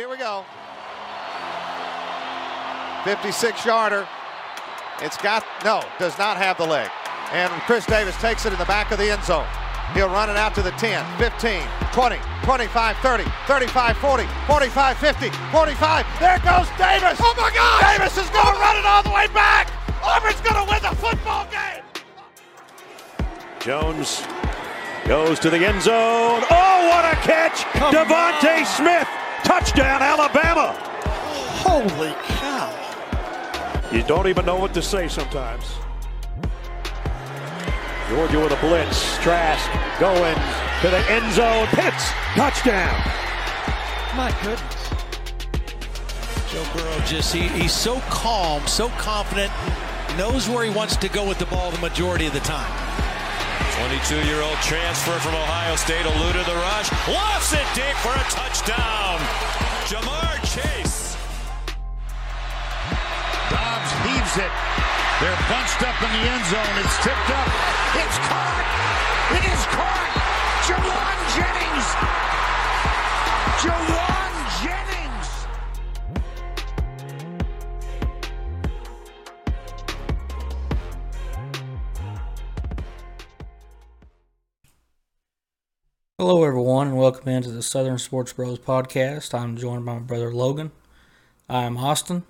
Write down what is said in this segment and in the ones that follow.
Here we go. 56 yarder. It's got, no, does not have the leg. And Chris Davis takes it in the back of the end zone. He'll run it out to the 10, 15, 20, 25, 30, 35, 40, 45, 50, 45. There goes Davis. Oh my God! Davis is going to run it all the way back. Auburn's going to win the football game. Jones goes to the end zone. Oh, what a catch! Come DeVonta on. Smith, touchdown, Alabama. Holy cow! You don't even know what to say sometimes. Georgia with a blitz. Trask going to the end zone. Pitts, touchdown. My goodness. Joe Burrow just he, he's so calm, so confident, knows where he wants to go with the ball the majority of the time. 22-year-old transfer from Ohio State eluded the rush, lofts it deep for a touchdown. Ja'Marr Chase. Dobbs heaves it. They're bunched up in the end zone. It's tipped up. It's caught. It is caught. Jauan Jennings. Jauan Jennings. Hello, everyone, and welcome into the Southern Sports Bros podcast. I'm joined by my brother Logan. I'm Austin.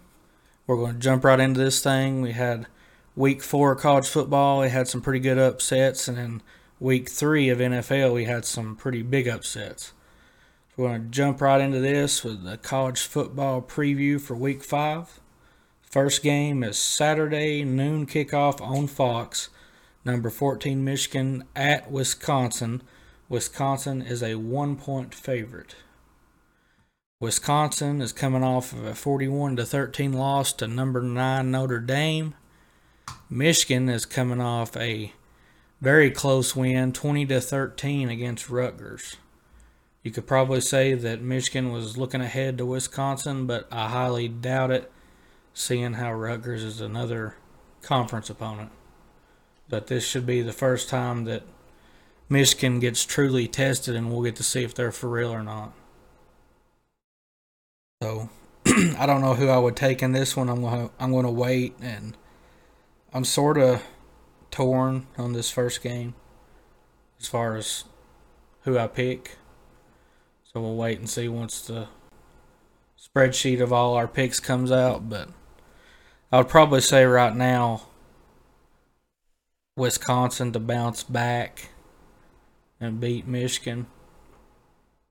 We're going to jump right into this thing. We had week four of college football. We had some pretty good upsets, and then week three of NFL, we had some pretty big upsets. So We're going to jump right into this with the college football preview for week five. First game is Saturday noon kickoff on Fox. Number 14 Michigan at Wisconsin. Wisconsin is a one point favorite. Wisconsin is coming off of a 41 to 13 loss to number 9 Notre Dame. Michigan is coming off a very close win 20 to 13 against Rutgers. You could probably say that Michigan was looking ahead to Wisconsin, but I highly doubt it seeing how Rutgers is another conference opponent. But this should be the first time that Michigan gets truly tested, and we'll get to see if they're for real or not. So I don't know who I would take in this one. I'm gonna I'm gonna wait, and I'm sort of torn on this first game as far as who I pick. So we'll wait and see once the spreadsheet of all our picks comes out. But I would probably say right now Wisconsin to bounce back and beat Michigan.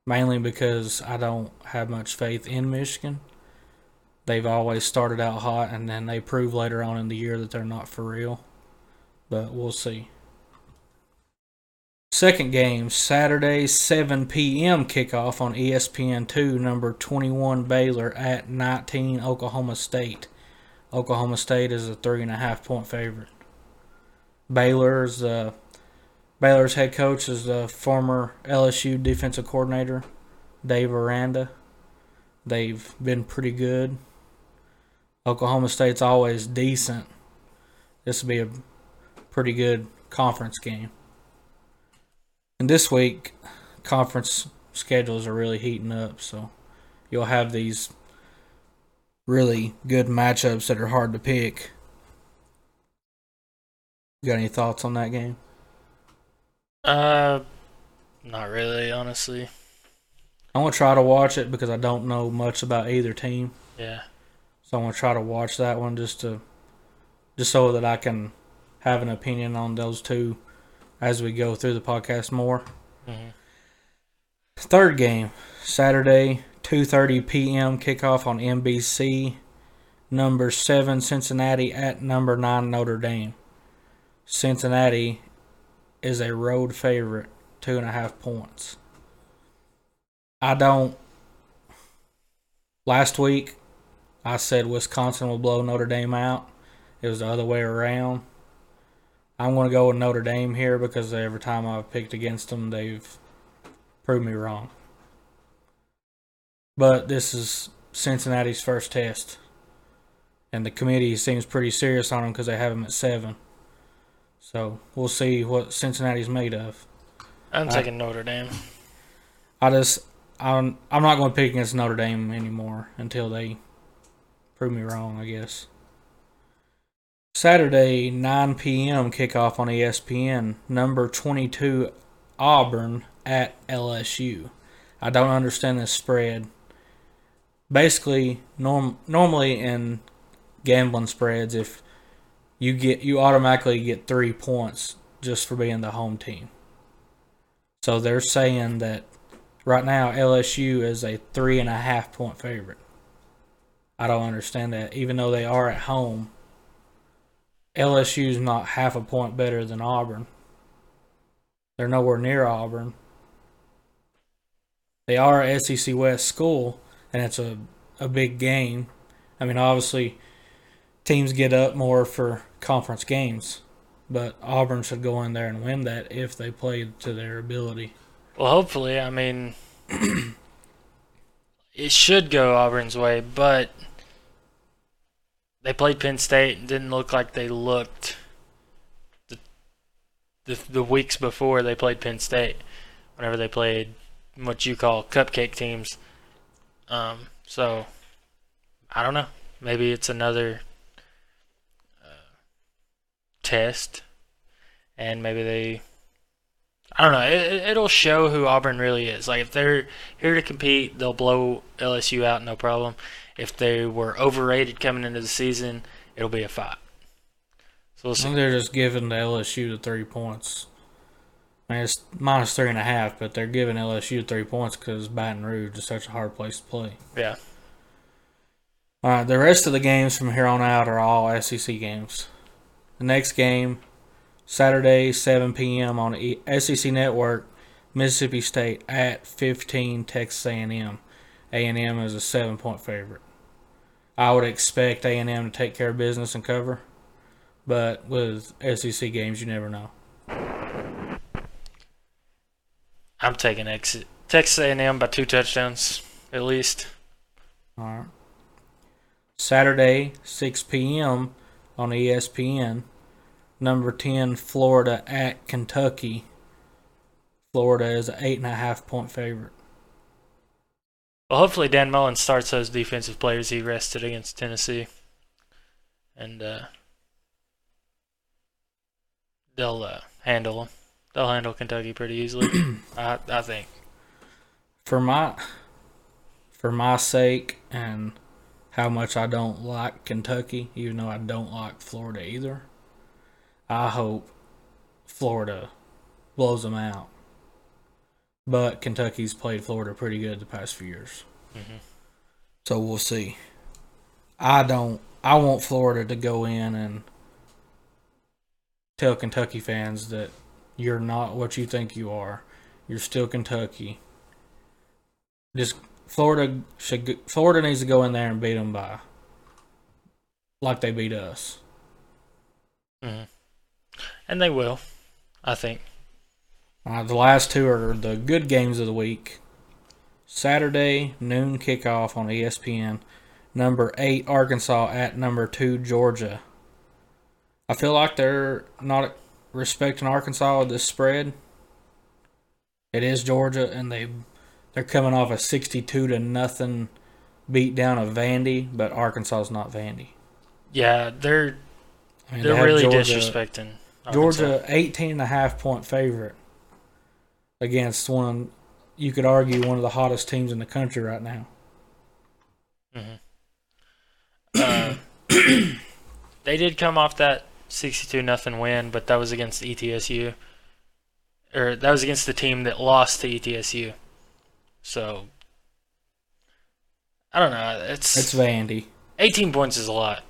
Mainly because I don't have much faith in Michigan. They've always started out hot and then they prove later on in the year that they're not for real. But we'll see. Second game, Saturday, 7 p.m. kickoff on E ESPN2, number 21 Baylor at 19 Oklahoma State. Oklahoma State is a three and a half point favorite. Baylor's uh, Baylor's head coach is the former LSU defensive coordinator, Dave Aranda. They've been pretty good. Oklahoma State's always decent. This will be a pretty good conference game. And this week, conference schedules are really heating up, so you'll have these really good matchups that are hard to pick. You got any thoughts on that game? Uh, not really, honestly. I'm gonna try to watch it because I don't know much about either team. Yeah. So I'm gonna try to watch that one just to just so that I can have an opinion on those two as we go through the podcast more. Mhm. Third game, Saturday, 2:30 p.m. kickoff on NBC. Number seven Cincinnati at number nine Notre Dame. Cincinnati is a road favorite, two and a half points. I don't. Last week, I said Wisconsin will blow Notre Dame out. It was the other way around. I'm going to go with Notre Dame here because every time I've picked against them, they've proved me wrong. But this is Cincinnati's first test. And the committee seems pretty serious on them because they have them at seven. So we'll see what Cincinnati's made of. I'm I- taking Notre Dame. I just I'm I'm not going to pick against Notre Dame anymore until they prove me wrong. I guess. Saturday, 9 p.m. kickoff on ESPN. Number 22 Auburn at LSU. I don't understand this spread. Basically, norm normally in gambling spreads, if you get you automatically get three points just for being the home team. So they're saying that right now LSU is a three and a half point favorite. I don't understand that. Even though they are at home, LSU's not half a point better than Auburn. They're nowhere near Auburn. They are a SEC West school, and it's a, a big game. I mean, obviously, teams get up more for conference games, but Auburn should go in there and win that if they play to their ability. Well, hopefully, I mean, it should go Auburn's way, but they played Penn State and didn't look like they looked the, the the weeks before they played Penn State. Whenever they played what you call cupcake teams, um, so I don't know. Maybe it's another test, and maybe they I don't know. It, it'll show who Auburn really is. Like if they're here to compete, they'll blow LSU out no problem. If they were overrated coming into the season, it'll be a fight. So we'll I see. think they're just giving the LSU the three points. I mean, it's minus three and a half, but they're giving LSU three points because Baton Rouge is such a hard place to play. Yeah. All right, the rest of the games from here on out are all SEC games. The next game, Saturday, 7 p.m. on SEC Network, Mississippi State at 15 Texas A&M. A&M is a seven-point favorite. I would expect A&M to take care of business and cover, but with SEC games, you never know. I'm taking exit. Texas A&M by two touchdowns at least. All right. Saturday, 6 p.m. on ESPN. Number 10, Florida at Kentucky. Florida is an 8.5 point favorite. Well, hopefully Dan Mullen starts those defensive players he rested against Tennessee, and uh, they'll uh, handle them. They'll handle Kentucky pretty easily. I I think. For my for my sake and how much I don't like Kentucky, even though I don't like Florida either, I hope Florida blows them out. But Kentucky's played Florida pretty good the past few years. So we'll see. I don't. I want Florida to go in and tell Kentucky fans that you're not what you think you are. You're still Kentucky. Just Florida should. Florida needs to go in there and beat them by like they beat us. hmm And they will, I think. Uh, the last two are the good games of the week. Saturday noon kickoff on ESPN. Number eight Arkansas at number two Georgia. I feel like they're not respecting Arkansas with this spread. It is Georgia, and they they're coming off a sixty-two to nothing beat down of Vandy, but Arkansas is not Vandy. Yeah, they're I mean, they they're have really Georgia- disrespecting. Georgia 18 and a half point favorite against one you could argue one of the hottest teams in the country right now. Uh, they did come off that 62 nothing win, but that was against ETSU. Or that was against the team that lost to ETSU. So I don't know. It's, It's Vandy. 18 points is a lot.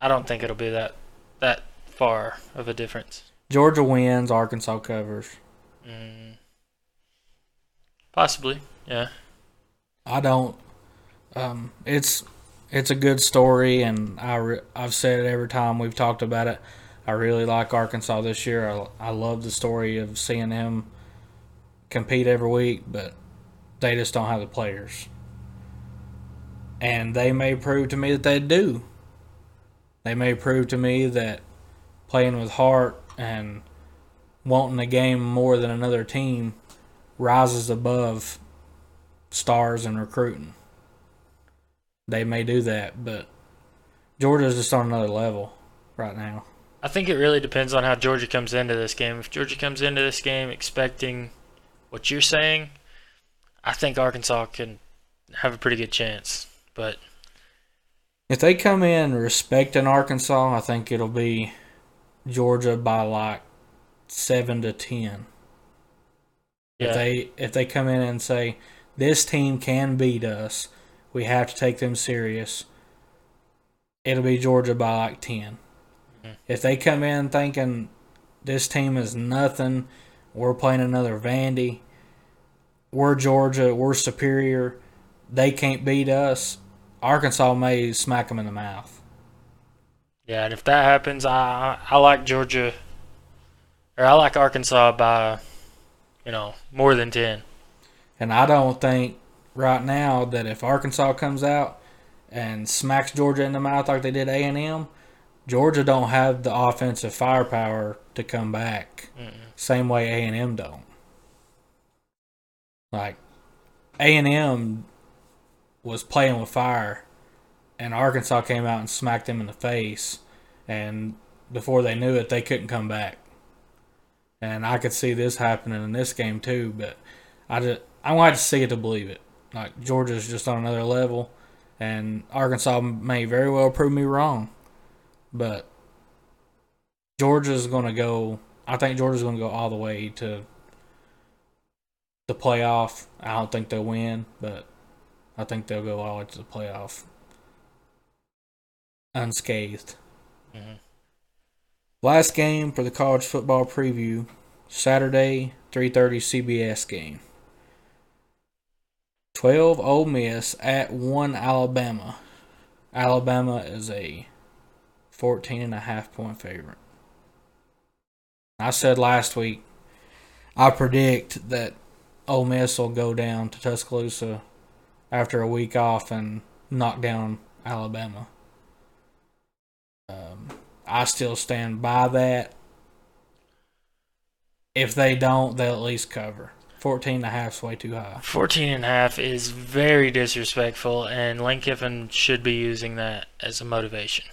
I don't think it'll be that that far of a difference. Georgia wins, Arkansas covers. Mm, possibly, yeah. I don't um it's it's a good story and I re- I've said it every time we've talked about it. I really like Arkansas this year. I, I love the story of seeing them compete every week, but they just don't have the players. And they may prove to me that they do. They may prove to me that playing with heart and wanting the game more than another team rises above stars and recruiting. They may do that, but Georgia's just on another level right now. I think it really depends on how Georgia comes into this game. If Georgia comes into this game expecting what you're saying, I think Arkansas can have a pretty good chance. But If they come in respecting Arkansas, I think it'll be Georgia by like seven to ten. yeah, If they if they come in and say this team can beat us, we have to take them serious. It'll be Georgia by like 10 mm-hmm. If they come in thinking this team is nothing, we're playing another Vandy, we're Georgia, we're superior, they can't beat us. Arkansas may smack them in the mouth. Yeah, and if that happens, I I like Georgia, or I like Arkansas by, you know, more than ten. And I don't think right now that if Arkansas comes out and smacks Georgia in the mouth like they did A and M, Georgia don't have the offensive firepower to come back. Same way A and M don't. Like A and M was playing with fire, and Arkansas came out and smacked them in the face, and before they knew it, they couldn't come back. And I could see this happening in this game too, but I just I wanted to see it to believe it. Like Georgia's just on another level, and Arkansas may very well prove me wrong, but Georgia's going to go. I think Georgia's going to go all the way to the playoff. I don't think they'll win, but I think they'll go all the way to the playoff unscathed. Last game for the college football preview, Saturday, 3:30 CBS game. 12 Ole Miss at 1 Alabama. Alabama is a 14 and a half point favorite. I said last week I predict that Ole Miss will go down to Tuscaloosa after a week off and knock down Alabama. I still stand by that. If they don't, they'll at least cover. 14 and a half is way too high. 14 and a half is very disrespectful, and Lane Kiffin should be using that as a motivation.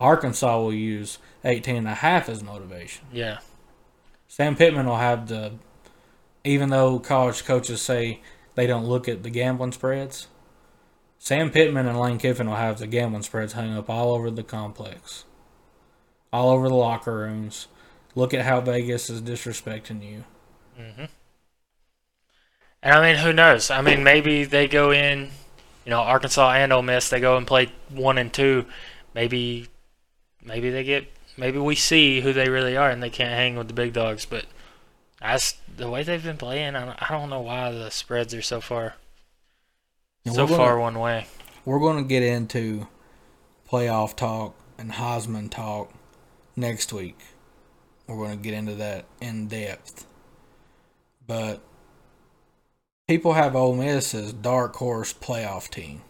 Arkansas will use 18 and a half as motivation. Yeah. Sam Pittman will have the, even though college coaches say they don't look at the gambling spreads, Sam Pittman and Lane Kiffin will have the gambling spreads hung up all over the complex, all over the locker rooms. Look at how Vegas is disrespecting you. Mm-hmm. And I mean, who knows? I mean, maybe they go in, you know, Arkansas and Ole Miss. They go and play one and two. Maybe, maybe they get. Maybe we see who they really are, and they can't hang with the big dogs. But that's the way they've been playing. I don't, I don't know why the spreads are so far, And so gonna- far one way. We're going to get into playoff talk and Heisman talk next week. We're going to get into that in depth. But people have Ole Miss as dark horse playoff team.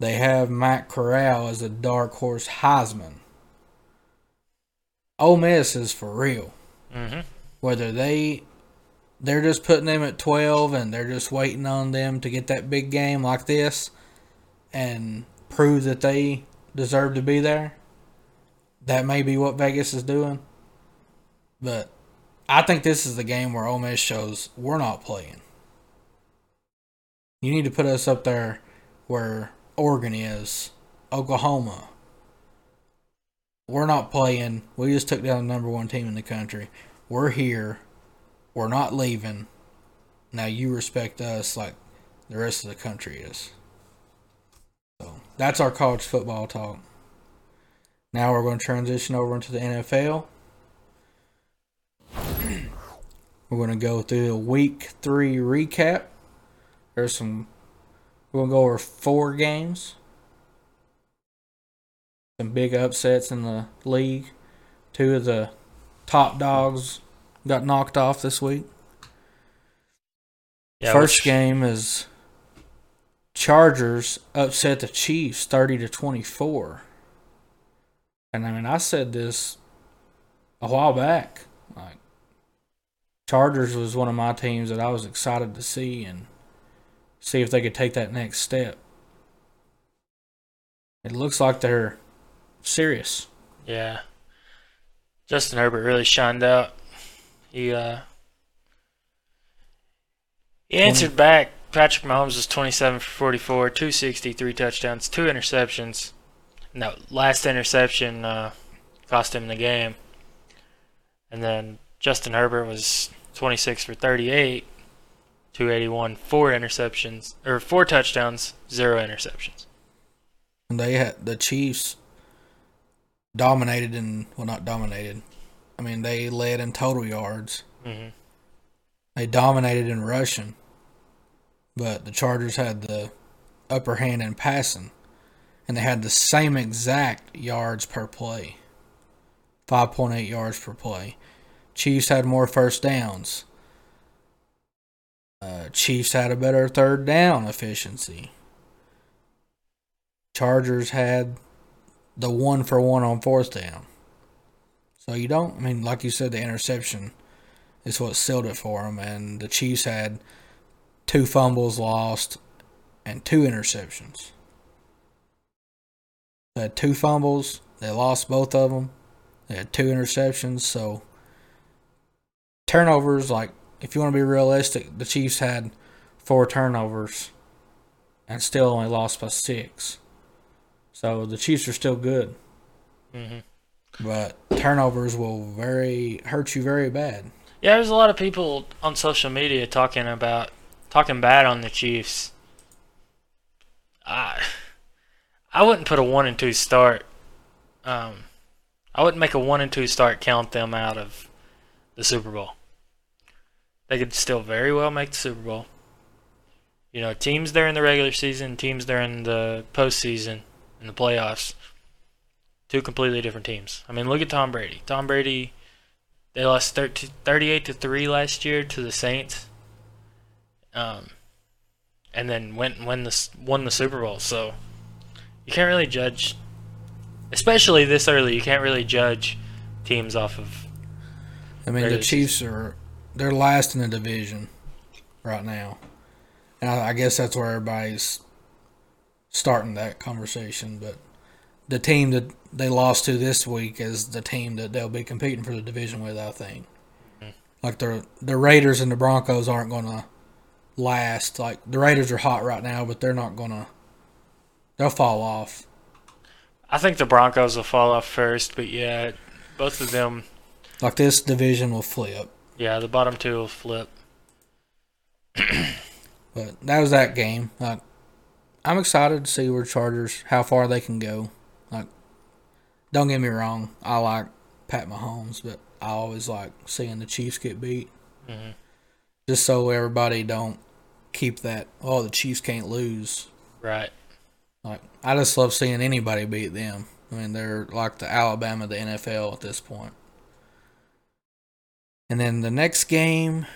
They have Matt Corral as a dark horse Heisman. Ole Miss is for real. hmm Whether they they're just putting them at 12 and they're just waiting on them to get that big game like this and prove that they deserve to be there. That may be what Vegas is doing. But I think this is the game where Ole Miss shows we're not playing. You need to put us up there where Oregon is, Oklahoma. We're not playing. We just took down the number one team in the country. We're here. We're not leaving. Now you respect us like the rest of the country is. So that's our college football talk. Now we're going to transition over into the NFL. We're going to go through the week three recap. There's some. We're going to go over four games. Some big upsets in the league. Two of the top dogs got knocked off this week. Yeah, First which- game is Chargers upset the Chiefs 30 to 24. And I mean, I said this a while back. Like, Chargers was one of my teams that I was excited to see and see if they could take that next step. It looks like they're serious. Yeah. Justin Herbert really shined out. He uh he answered back. Patrick Mahomes was 27 for 44, 260, three touchdowns, two interceptions. That last interception uh, cost him the game. And then Justin Herbert was 26 for 38, 281, four interceptions or four touchdowns, zero interceptions. And they had the Chiefs dominated and well, not dominated. I mean, they led in total yards. Mhm. They dominated in rushing, but the Chargers had the upper hand in passing, and they had the same exact yards per play, five point eight yards per play. Chiefs had more first downs. Uh, Chiefs had a better third down efficiency. Chargers had the one for one on fourth down. So you don't, I mean, like you said, the interception is what sealed it for them. And the Chiefs had two fumbles lost and two interceptions. They had two fumbles. They lost both of them. They had two interceptions. So turnovers, like if you want to be realistic, the Chiefs had four turnovers and still only lost by six. So the Chiefs are still good. Mhm. But turnovers will very hurt you very bad. Yeah, there's a lot of people on social media talking about talking bad on the Chiefs. I I wouldn't put a one and two start. Um, I wouldn't make a one and two start count them out of the Super Bowl. They could still very well make the Super Bowl. You know, teams there in the regular season, teams there in the postseason, in the playoffs. Two completely different teams. I mean, look at Tom Brady. Tom Brady they lost 13, 38 to 3 last year to the Saints. Um, and then went and the, won the Super Bowl. So you can't really judge, especially this early, you can't really judge teams off of. I mean, the Chiefs are they're last in the division right now, and I, I guess that's where everybody's starting that conversation. But the team that they lost to this week is the team that they'll be competing for the division with. I think. Hmm. Like the the Raiders and the Broncos aren't going to last. Like the Raiders are hot right now, but they're not going to. They'll fall off. I think the Broncos will fall off first, but yeah, both of them, Like this division will flip. yeah, the bottom two will flip. But that was that game. Like, I'm excited to see where Chargers how far they can go. Like, don't get me wrong, I like Pat Mahomes, but I always like seeing the Chiefs get beat. Mhm. Just so everybody don't keep that. Oh, the Chiefs can't lose. Right. Like, I just love seeing anybody beat them. I mean, they're like the Alabama of the NFL at this point. And then the next game,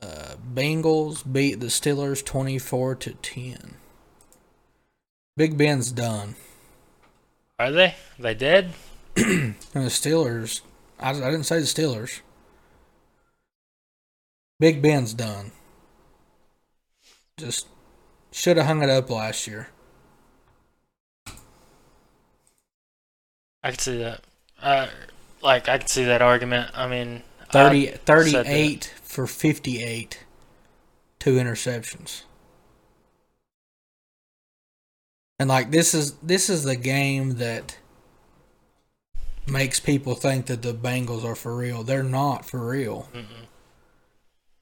uh, Bengals beat the Steelers twenty-four to ten. Big Ben's done, Are they? They dead? and the Steelers. I, I didn't say the Steelers. Big Ben's done. Just should have hung it up last year. I can see that. Uh, like I can see that argument. I mean, 30, I said that. 38 for 58, two interceptions. And like this is this is the game that makes people think that the Bengals are for real. They're not for real.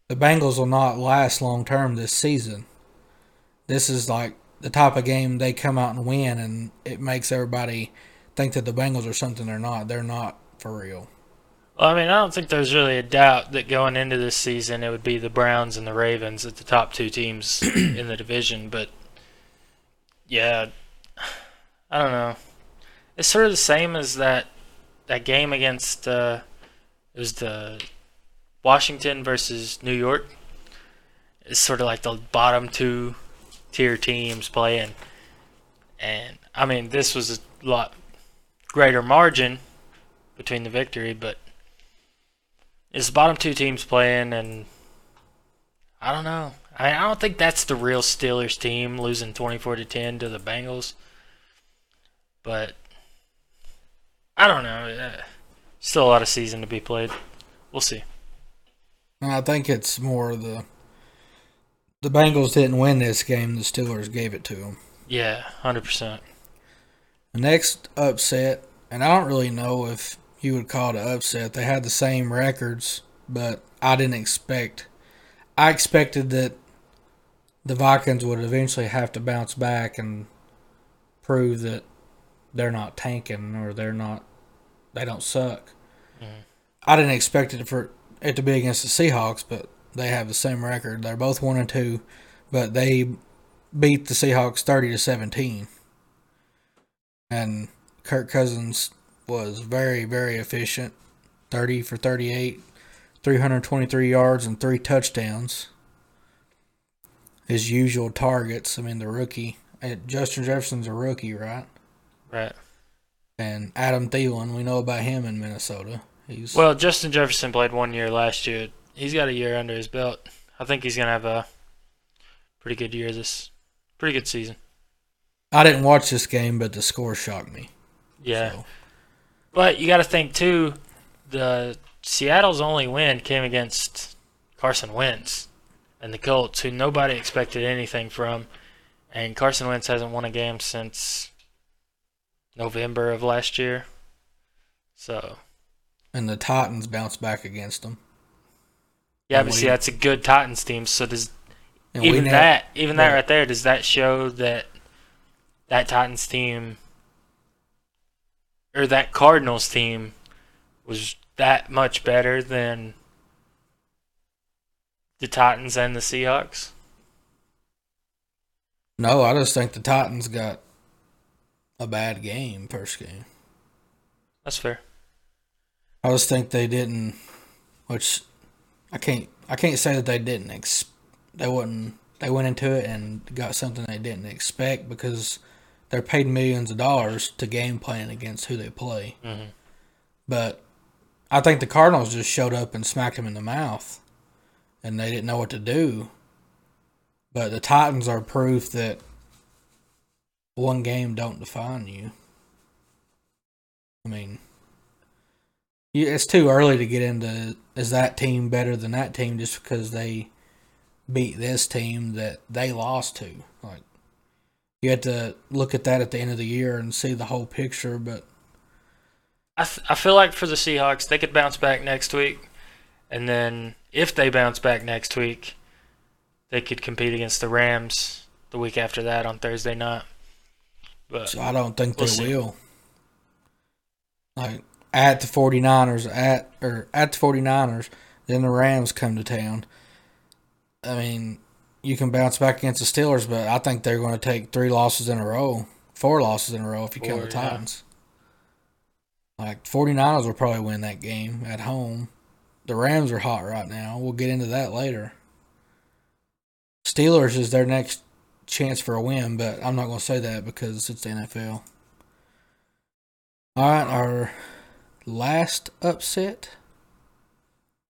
The Bengals will not last long term this season. This is like the type of game they come out and win, and it makes everybody think that the Bengals are something they're not. They're not for real. Well, I mean, I don't think there's really a doubt that going into this season it would be the Browns and the Ravens at the top two teams in the division. But yeah, I don't know. It's sort of the same as that that game against uh, it was the Washington versus New York. It's sort of like the bottom two tier teams playing, and I mean this was a lot greater margin between the victory, but It's the bottom two teams playing, and I don't know. I, mean, I don't think that's the real Steelers team losing 24 to 10 to the Bengals. But I don't know. Uh, Still a lot of season to be played. We'll see. I think it's more the the Bengals didn't win this game. The Steelers gave it to them. Yeah, hundred percent. The next upset, and I don't really know if you would call it an upset. They had the same records, but I didn't expect. I expected that the Vikings would eventually have to bounce back and prove that they're not tanking or they're not they don't suck. Mm-hmm. I didn't expect it for it to be against the Seahawks, but they have the same record. They're both one and two, but they beat the Seahawks thirty to seventeen. And Kirk Cousins was very, very efficient. Thirty for thirty-eight, three hundred twenty-three yards and three touchdowns. His usual targets. I mean, the rookie. Uh, Justin Jefferson's a rookie, right? Right. And Adam Thielen, we know about him in Minnesota. He's well, Justin Jefferson played one year last year. He's got a year under his belt. I think he's gonna have a pretty good year this, pretty good season. I didn't watch this game, but the score shocked me. Yeah, so. but you got to think too. The Seattle's only win came against Carson Wentz and the Colts, who nobody expected anything from, and Carson Wentz hasn't won a game since November of last year. So. And the Titans bounced back against them. Yeah, but we, see, that's a good Titans team. So does even that, even that right there, does that show that that Titans team or that Cardinals team was that much better than the Titans and the Seahawks? No, I just think the Titans got a bad game first game. That's fair. I just think they didn't, which I can't I can't say that they didn't ex, they wouldn't they went into it and got something they didn't expect because they're paid millions of dollars to game plan against who they play. Mm-hmm. But I think the Cardinals just showed up and smacked them in the mouth, and they didn't know what to do. But the Titans are proof that one game don't define you. I mean, it's too early to get into is that team better than that team just because they beat this team that they lost to. Like you have to look at that at the end of the year and see the whole picture. But I th- I feel like for the Seahawks, they could bounce back next week, and then if they bounce back next week, they could compete against the Rams the week after that on Thursday night. But so I don't think we'll they see. will. Like at the 49ers, at or at the 49ers, then the Rams come to town. I mean, you can bounce back against the Steelers, but I think they're going to take three losses in a row, four losses in a row if you Four, count the Titans. Yeah. Like 49ers will probably win that game at home. The Rams are hot right now. We'll get into that later. Steelers is their next chance for a win, but I'm not going to say that because it's the NFL. All right, our last upset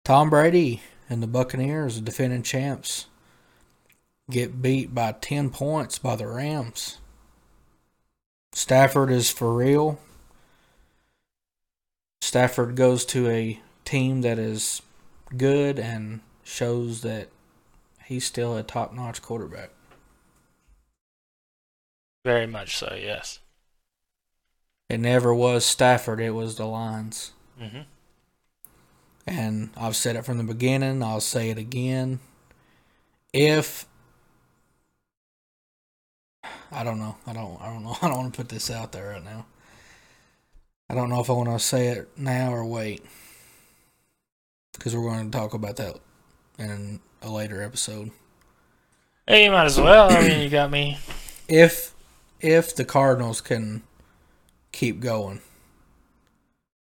Tom Brady and the Buccaneers, the defending champs, get beat by 10 points by the Rams. Stafford is for real. Stafford goes to a team that is good and shows that he's still a top notch quarterback. Very much so, yes. It never was Stafford, it was the Lions. Mm-hmm. And I've said it from the beginning, I'll say it again. If I don't know. I don't I don't know. I don't want to put this out there right now. I don't know if I want to say it now or wait. Because we're going to talk about that in a later episode. Hey, you might as well. I mean, you got me. If if the Cardinals can keep going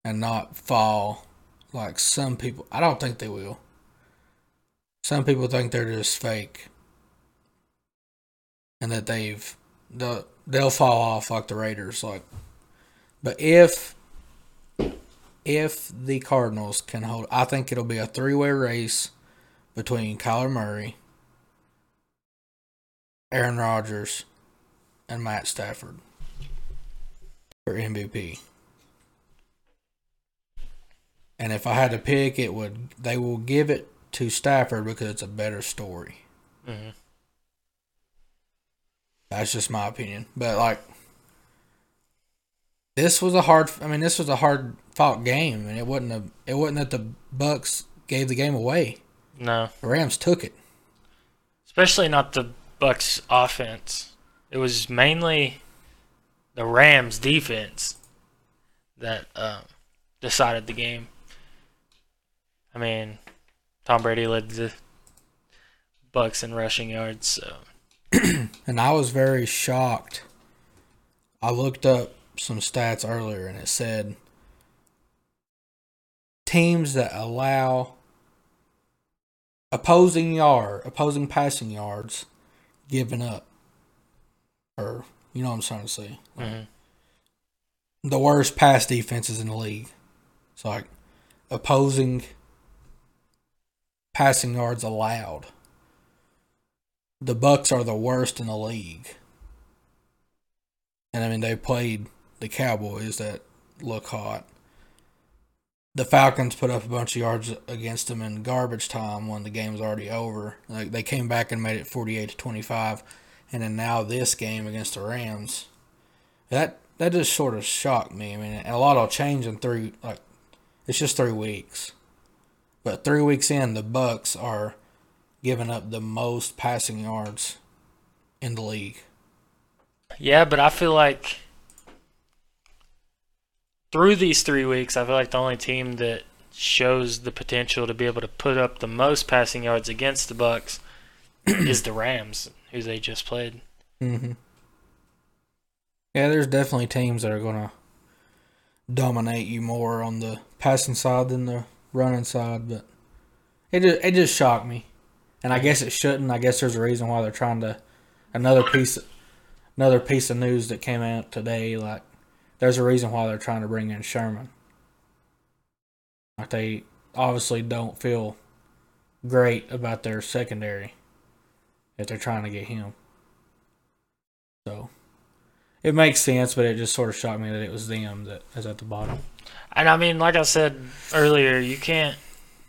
and not fall like some people, I don't think they will. Some people think they're just fake and that they've the they'll fall off like the Raiders like but if if the Cardinals can hold, I think it'll be a three way race between Kyler Murray, Aaron Rodgers, and Matt Stafford for MVP. And if I had to pick, it would they will give it to Stafford because it's a better story. Mm-hmm. That's just my opinion. But like this was a hard I mean this was a hard fought game and it wasn't a it wasn't that the Bucks gave the game away. No, The Rams took it. especially not the Bucks offense. It was mainly the Rams defense that um, decided the game. I mean, Tom Brady led the Bucks in rushing yards, so And I was very shocked. I looked up some stats earlier and it said teams that allow opposing yard, opposing passing yards given up. Or you know what I'm trying to say. Mhm. The worst pass defenses in the league. It's like opposing passing yards allowed. The Bucks are the worst in the league. And I mean they played the Cowboys that look hot. The Falcons put up a bunch of yards against them in garbage time when the game was already over. Like they came back and made it 48 to 25 and then now this game against the Rams. That that just sort of shocked me. I mean, a lot will change in three like it's just 3 weeks. But 3 weeks in the Bucks are giving up the most passing yards in the league. yeah. But I feel like through these three weeks, I feel like the only team that shows the potential to be able to put up the most passing yards against the Bucks is the Rams, who they just played. Mm-hmm. Yeah, there's definitely teams that are gonna dominate you more on the passing side than the running side, but it just, it just shocked me, and I guess it shouldn't. I guess there's a reason why they're trying to another piece another piece of news that came out today. Like, there's a reason why they're trying to bring in Sherman. Like they obviously don't feel great about their secondary they're trying to get him. So it makes sense, but it just sort of shocked me that it was them that is at the bottom. And I mean, like I said earlier, you can't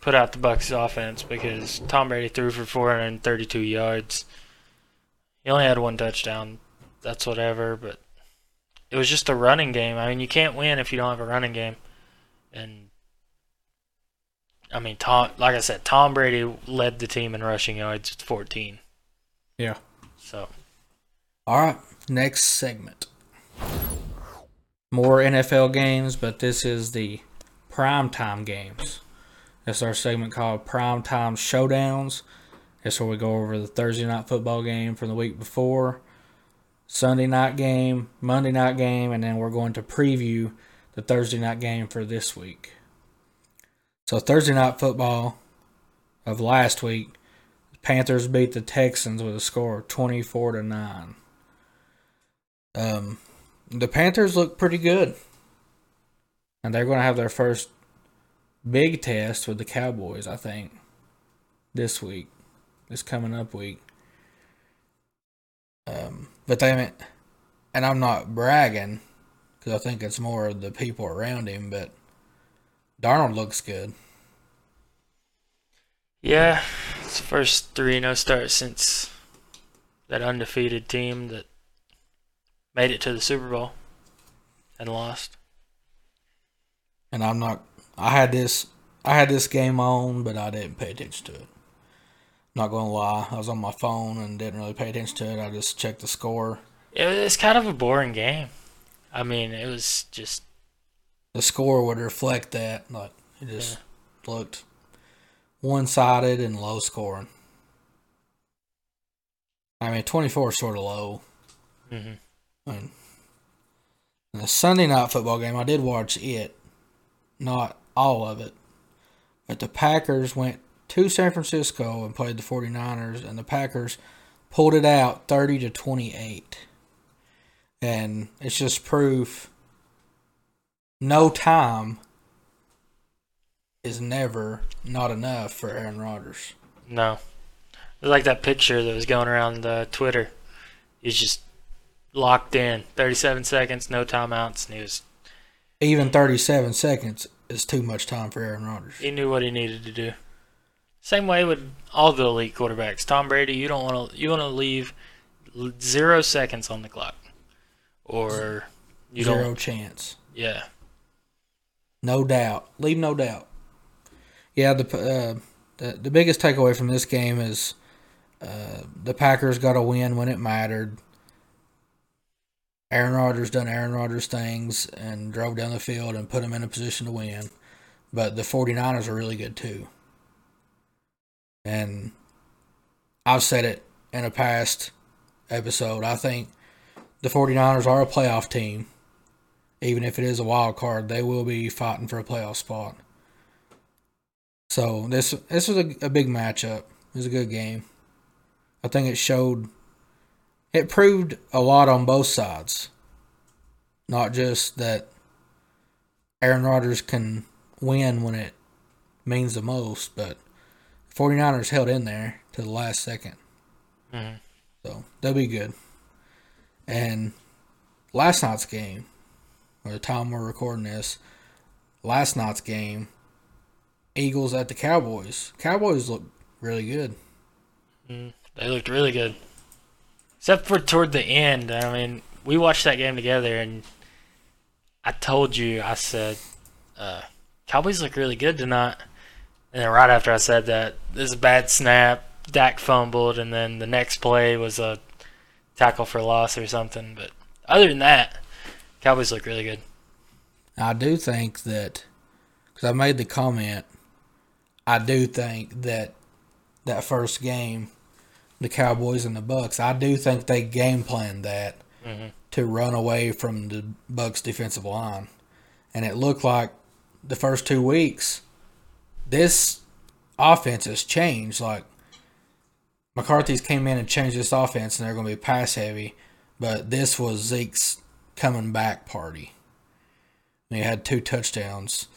put out the Bucks offense because Tom Brady threw for 432 yards. He only had one touchdown. That's whatever, but it was just a running game. I mean, you can't win if you don't have a running game. And I mean, Tom, like I said, Tom Brady led the team in rushing yards with 14. Yeah. So All right, next segment. More NFL games, but this is the primetime games. That's our segment called Primetime Showdowns. That's where we go over the Thursday night football game from the week before, Sunday night game, Monday night game, and then we're going to preview the Thursday night game for this week. So Thursday night football of last week, Panthers beat the Texans with a score of 24 to 9. Um, the Panthers look pretty good. And they're going to have their first big test with the Cowboys, I think, this week, this coming up week. Um, but they haven't, and I'm not bragging because I think it's more of the people around him, but Darnold looks good. Yeah, it's the first 3 0 start since that undefeated team that made it to the Super Bowl and lost. And I'm not, I had this, I had this game on, but I didn't pay attention to it. Not gonna lie, I was on my phone and didn't really pay attention to it. I just checked the score. It was kind of a boring game. I mean, it was just The score would reflect that. Like it just looked one-sided and low scoring. I mean, 24 is sort of low. Mhm. I mean, in the Sunday night football game, I did watch it, not all of it. But the Packers went to San Francisco and played the 49ers, and the Packers pulled it out 30 to 28. And it's just proof no time is never not enough for Aaron Rodgers. No. It was like that picture that was going around uh, Twitter. He's just locked in. 37 seconds, no timeouts, and he was Even 37 seconds is too much time for Aaron Rodgers. he knew what he needed to do. Same way with all the elite quarterbacks. Tom Brady, you don't want to you want to leave zero seconds on the clock, or you Zero don't. chance. Yeah, No doubt. Leave no doubt. Yeah, the uh, the, the biggest takeaway from this game is uh, the Packers got a win when it mattered. Aaron Rodgers done Aaron Rodgers things and drove down the field and put them in a position to win. But the 49ers are really good too. And I've said it in a past episode. I think the 49ers are a playoff team even if it is a wild card, they will be fighting for a playoff spot. So this this was a, a big matchup. It was a good game. I think it showed, it proved a lot on both sides. Not just that Aaron Rodgers can win when it means the most, but 49ers held in there to the last 2nd Mhm. So they'll be good. And last night's game, or the time we're recording this, last night's game, Eagles at the Cowboys. Cowboys look really good. they looked really good, except for toward the end. I mean, we watched that game together, and I told you, I said, uh, Cowboys look really good tonight. And then right after I said that, this is a bad snap. Dak fumbled, and then the next play was a tackle for loss or something. But other than that, Cowboys look really good. I do think that, because I made the comment, I do think that that first game, the Cowboys and the Bucks, I do think they game planned that mm-hmm. to run away from the Bucks defensive line, and it looked like the first two weeks, this offense has changed. Like McCarthy's came in and changed this offense, and they're going to be pass heavy, but this was Zeke's coming back party. And he had two touchdowns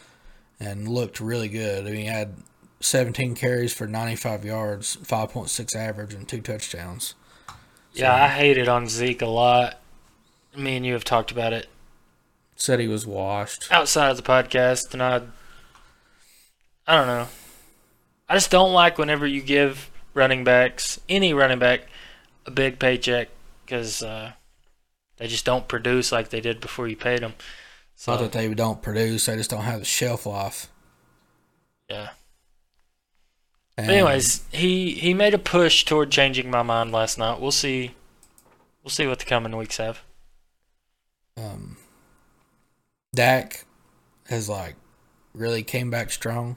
and looked really good. I mean, he had 17 carries for 95 yards, 5.6 average, and two touchdowns. Yeah, I hated on Zeke a lot. Me and you have talked about it Said he was washed. outside of the podcast, and I, I don't know. I just don't like whenever you give running backs, any running back, a big paycheck because uh, they just don't produce like they did before you paid them. So Not that they don't produce, they just don't have the shelf life. yeah. But anyways, he he made a push toward changing my mind last night. We'll see. We'll see what the coming weeks have. um, Dak has like really came back strong.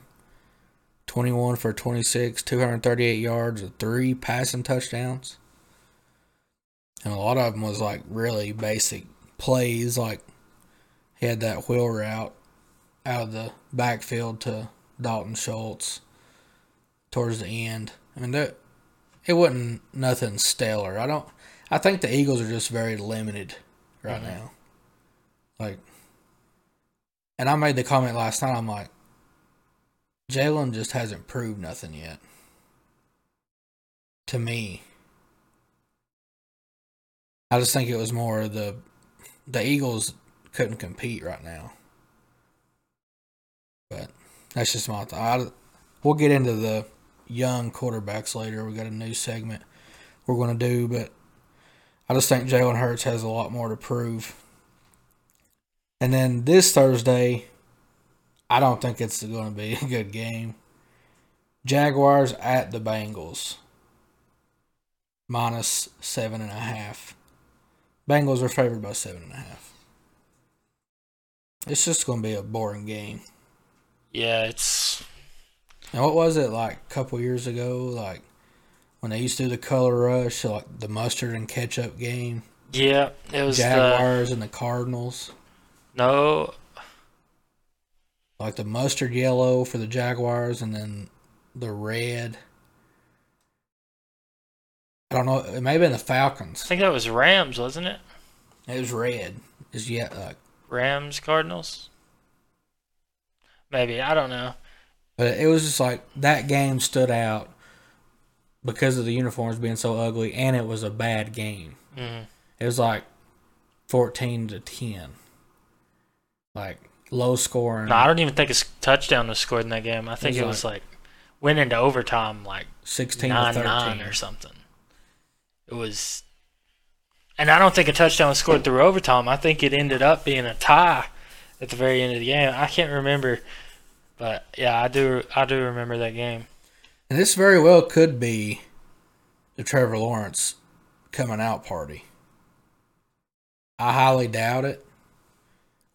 21 for 26, 238 yards, and three passing touchdowns. And a lot of them was like really basic plays. Like he had that wheel route out of the backfield to Dalton Schultz towards the end. I mean, that it wasn't nothing stellar. I don't. I think the Eagles are just very limited right mm-hmm. now. Like, and I made the comment last night. I'm like, Jalen just hasn't proved nothing yet. To me, I just think it was more the the Eagles couldn't compete right now. But that's just my thought. I- We'll get into the young quarterbacks later. We got a new segment we're going to do, but I just think Jalen Hurts has a lot more to prove. And then this Thursday, I don't think it's going to be a good game. Jaguars at the Bengals, minus seven and a half. Bengals are favored by seven and a half. It's just going to be a boring game. Yeah, it's And what was it like a couple years ago? Like when they used to do the color rush, like the mustard and ketchup game, yeah. It was the Jaguars and the Cardinals. no. like the mustard yellow for the Jaguars and then the red. I don't know. It may have been the Falcons. I think that was Rams, wasn't it? It was red. Is yet like uh, Rams Cardinals. Maybe I don't know, But it was just like that game stood out because of the uniforms being so ugly, and it was a bad game. Mhm. It was like fourteen to ten, like low scoring. No, I don't even think a touchdown was scored in that game. I think It it was was like went into overtime like 16 to 13. nine or something. It was, and I don't think a touchdown was scored through overtime. I think it ended up being a tie at the very end of the game. I can't remember, but yeah, I do. I do remember that game. And this very well could be the Trevor Lawrence coming out party. I highly doubt it.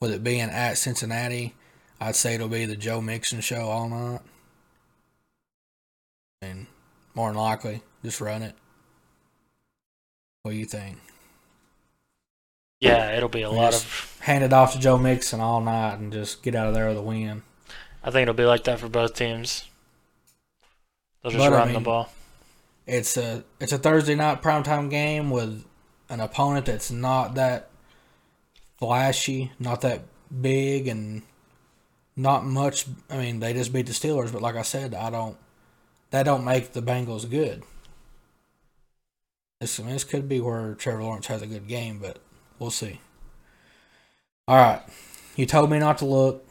With it being at Cincinnati, I'd say it'll be the Joe Mixon show all night. And more than likely, just run it. What do you think? Yeah, it'll be a lot of. hand it off to Joe Mixon all night and just get out of there with a win. I think it'll be like that for both teams. They'll just But, I run the ball. It's a it's a Thursday night primetime game with an opponent that's not that flashy, not that big, and not much. I mean, they just beat the Steelers, but like I said, I don't. That don't make the Bengals good. This, I mean, this could be where Trevor Lawrence has a good game, but we'll see. All right, you told me not to look.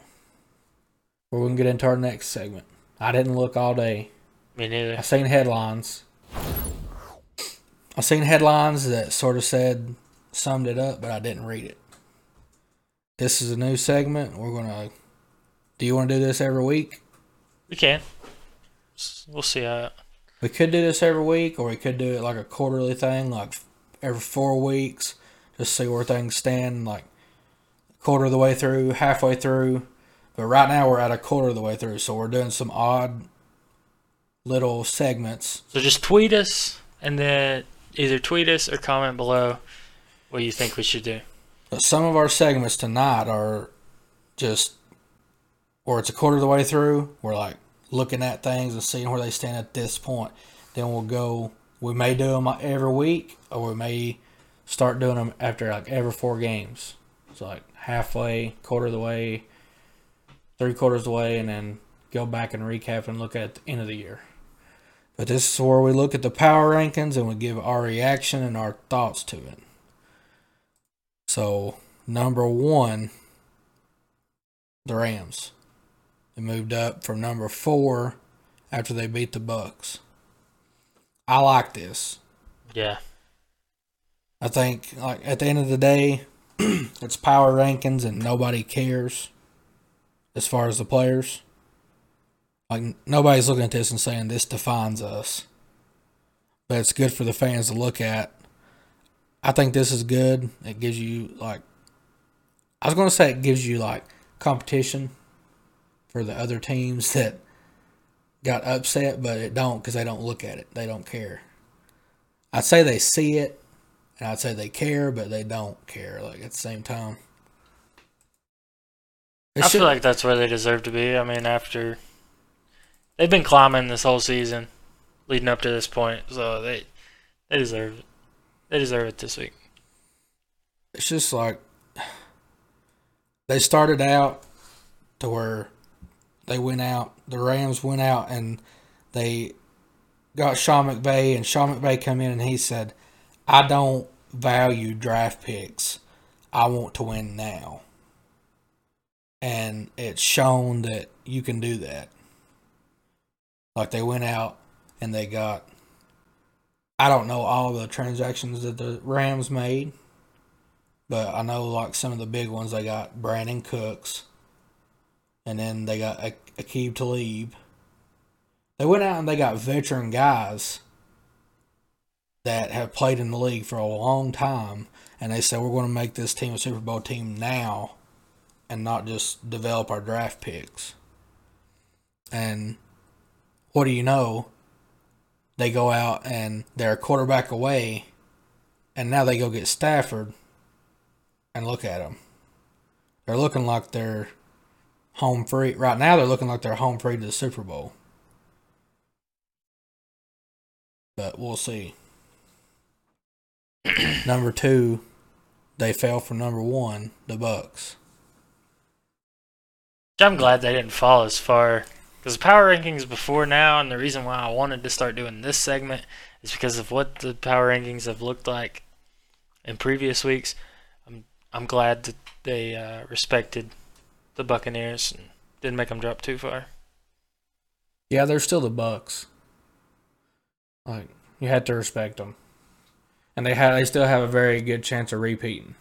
We're gonna get into our next segment. I didn't look all day. Me neither. I seen headlines. I seen headlines that sort of said summed it up, but I didn't read it. This is a new segment. We're gonna. Do you want to do this every week? We can. We'll see how. We could do this every week, or we could do it like a quarterly thing, like every four weeks, just see where things stand, like quarter of the way through, halfway through. But right now we're at a quarter of the way through, so we're doing some odd little segments. So just tweet us, and then either tweet us or comment below what you think we should do. But some of our segments tonight are just or it's a quarter of the way through. We're like looking at things and seeing where they stand at this point. Then we'll go. We may do them every week, or we may start doing them after like every four games. It's like halfway, quarter of the way, three quarters of the way, and then go back and recap and look at the end of the year. But this is where we look at the power rankings and we give our reaction and our thoughts to it. So number one, the Rams. They moved up from number four after they beat the Bucks. I like this. Yeah. I think like at the end of the day, it's power rankings and nobody cares as far as the players. Like nobody's looking at this and saying this defines us. But it's good for the fans to look at. I think this is good. It gives you like I was to say it gives you like competition for the other teams that got upset, but it don't because they don't look at it. They don't care. I'd say they see it, and I'd say they care, but they don't care. Like at the same time, I should- feel like that's where they deserve to be. I mean, after they've been climbing this whole season, leading up to this point, so they they deserve it. They deserve it this week. it's just like they started out to where they went out. The Rams went out and they got Sean McVay, and Sean McVay come in and he said, "I don't value draft picks. I want to win now." And it's shown that you can do that. Like they went out and they got. I don't know all the transactions that the Rams made, but I know like some of the big ones. They got Brandin Cooks, and then they got A- Aqib Talib. They went out and they got veteran guys that have played in the league for a long time, and they said we're going to make this team a Super Bowl team now, and not just develop our draft picks. And what do you know? They go out and they're a quarterback away, and now they go get Stafford, and look at them. They're looking like they're home free. Right now, they're looking like they're home free to the Super Bowl. But we'll see. number two, they fell from number one, the Bucks. I'm glad they didn't fall as far Because the power rankings before now, and the reason why I wanted to start doing this segment is because of what the power rankings have looked like in previous weeks. I'm I'm glad that they uh, respected the Buccaneers and didn't make them drop too far. Yeah, they're still the Bucks. Like you had to respect them, and they had they still have a very good chance of repeating.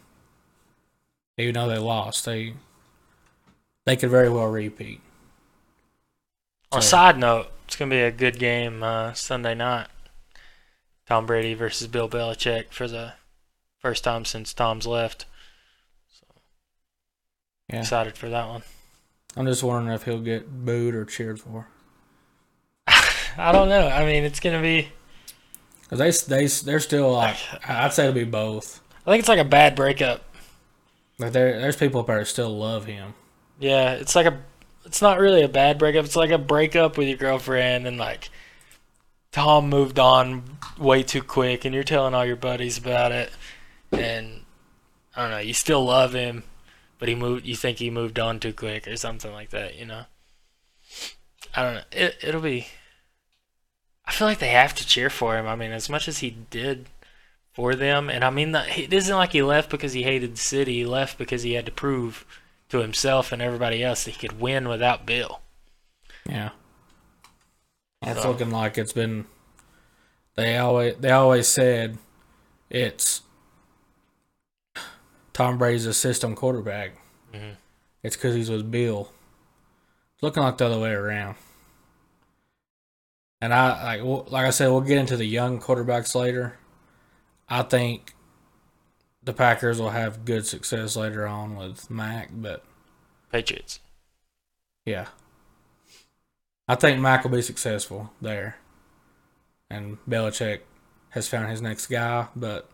Even though they lost, they they could very well repeat. On a side note, it's gonna be a good game uh, Sunday night. Tom Brady versus Bill Belichick for the first time since Tom's left. Yeah, Excited for that one. I'm just wondering if he'll get booed or cheered for. I don't know. I mean, it's gonna be. Cause they they they're still like I'd say it'll be both. I think it's like a bad breakup. Like there there's people up there that still love him. Yeah, it's like a. It's not really a bad breakup. It's like a breakup with your girlfriend, and like Tom moved on way too quick, and you're telling all your buddies about it, and I don't know. You still love him, but he moved. You think he moved on too quick, or something like that. You know. I don't know. It it'll be. I feel like they have to cheer for him. I mean, as much as he did for them, and I mean, it isn't like he left because he hated the city. He left because he had to prove to himself and everybody else that he could win without Bill. Yeah. It's So- looking like it's been. They always they always said it's Tom Brady's a system quarterback. Mhm. It's because he's with Bill. It's looking like the other way around. And I like like I said, we'll get into the young quarterbacks later. I think the Packers will have good success later on with Mac, but Patriots. yeah. I think Mac will be successful there. And Belichick has found his next guy, but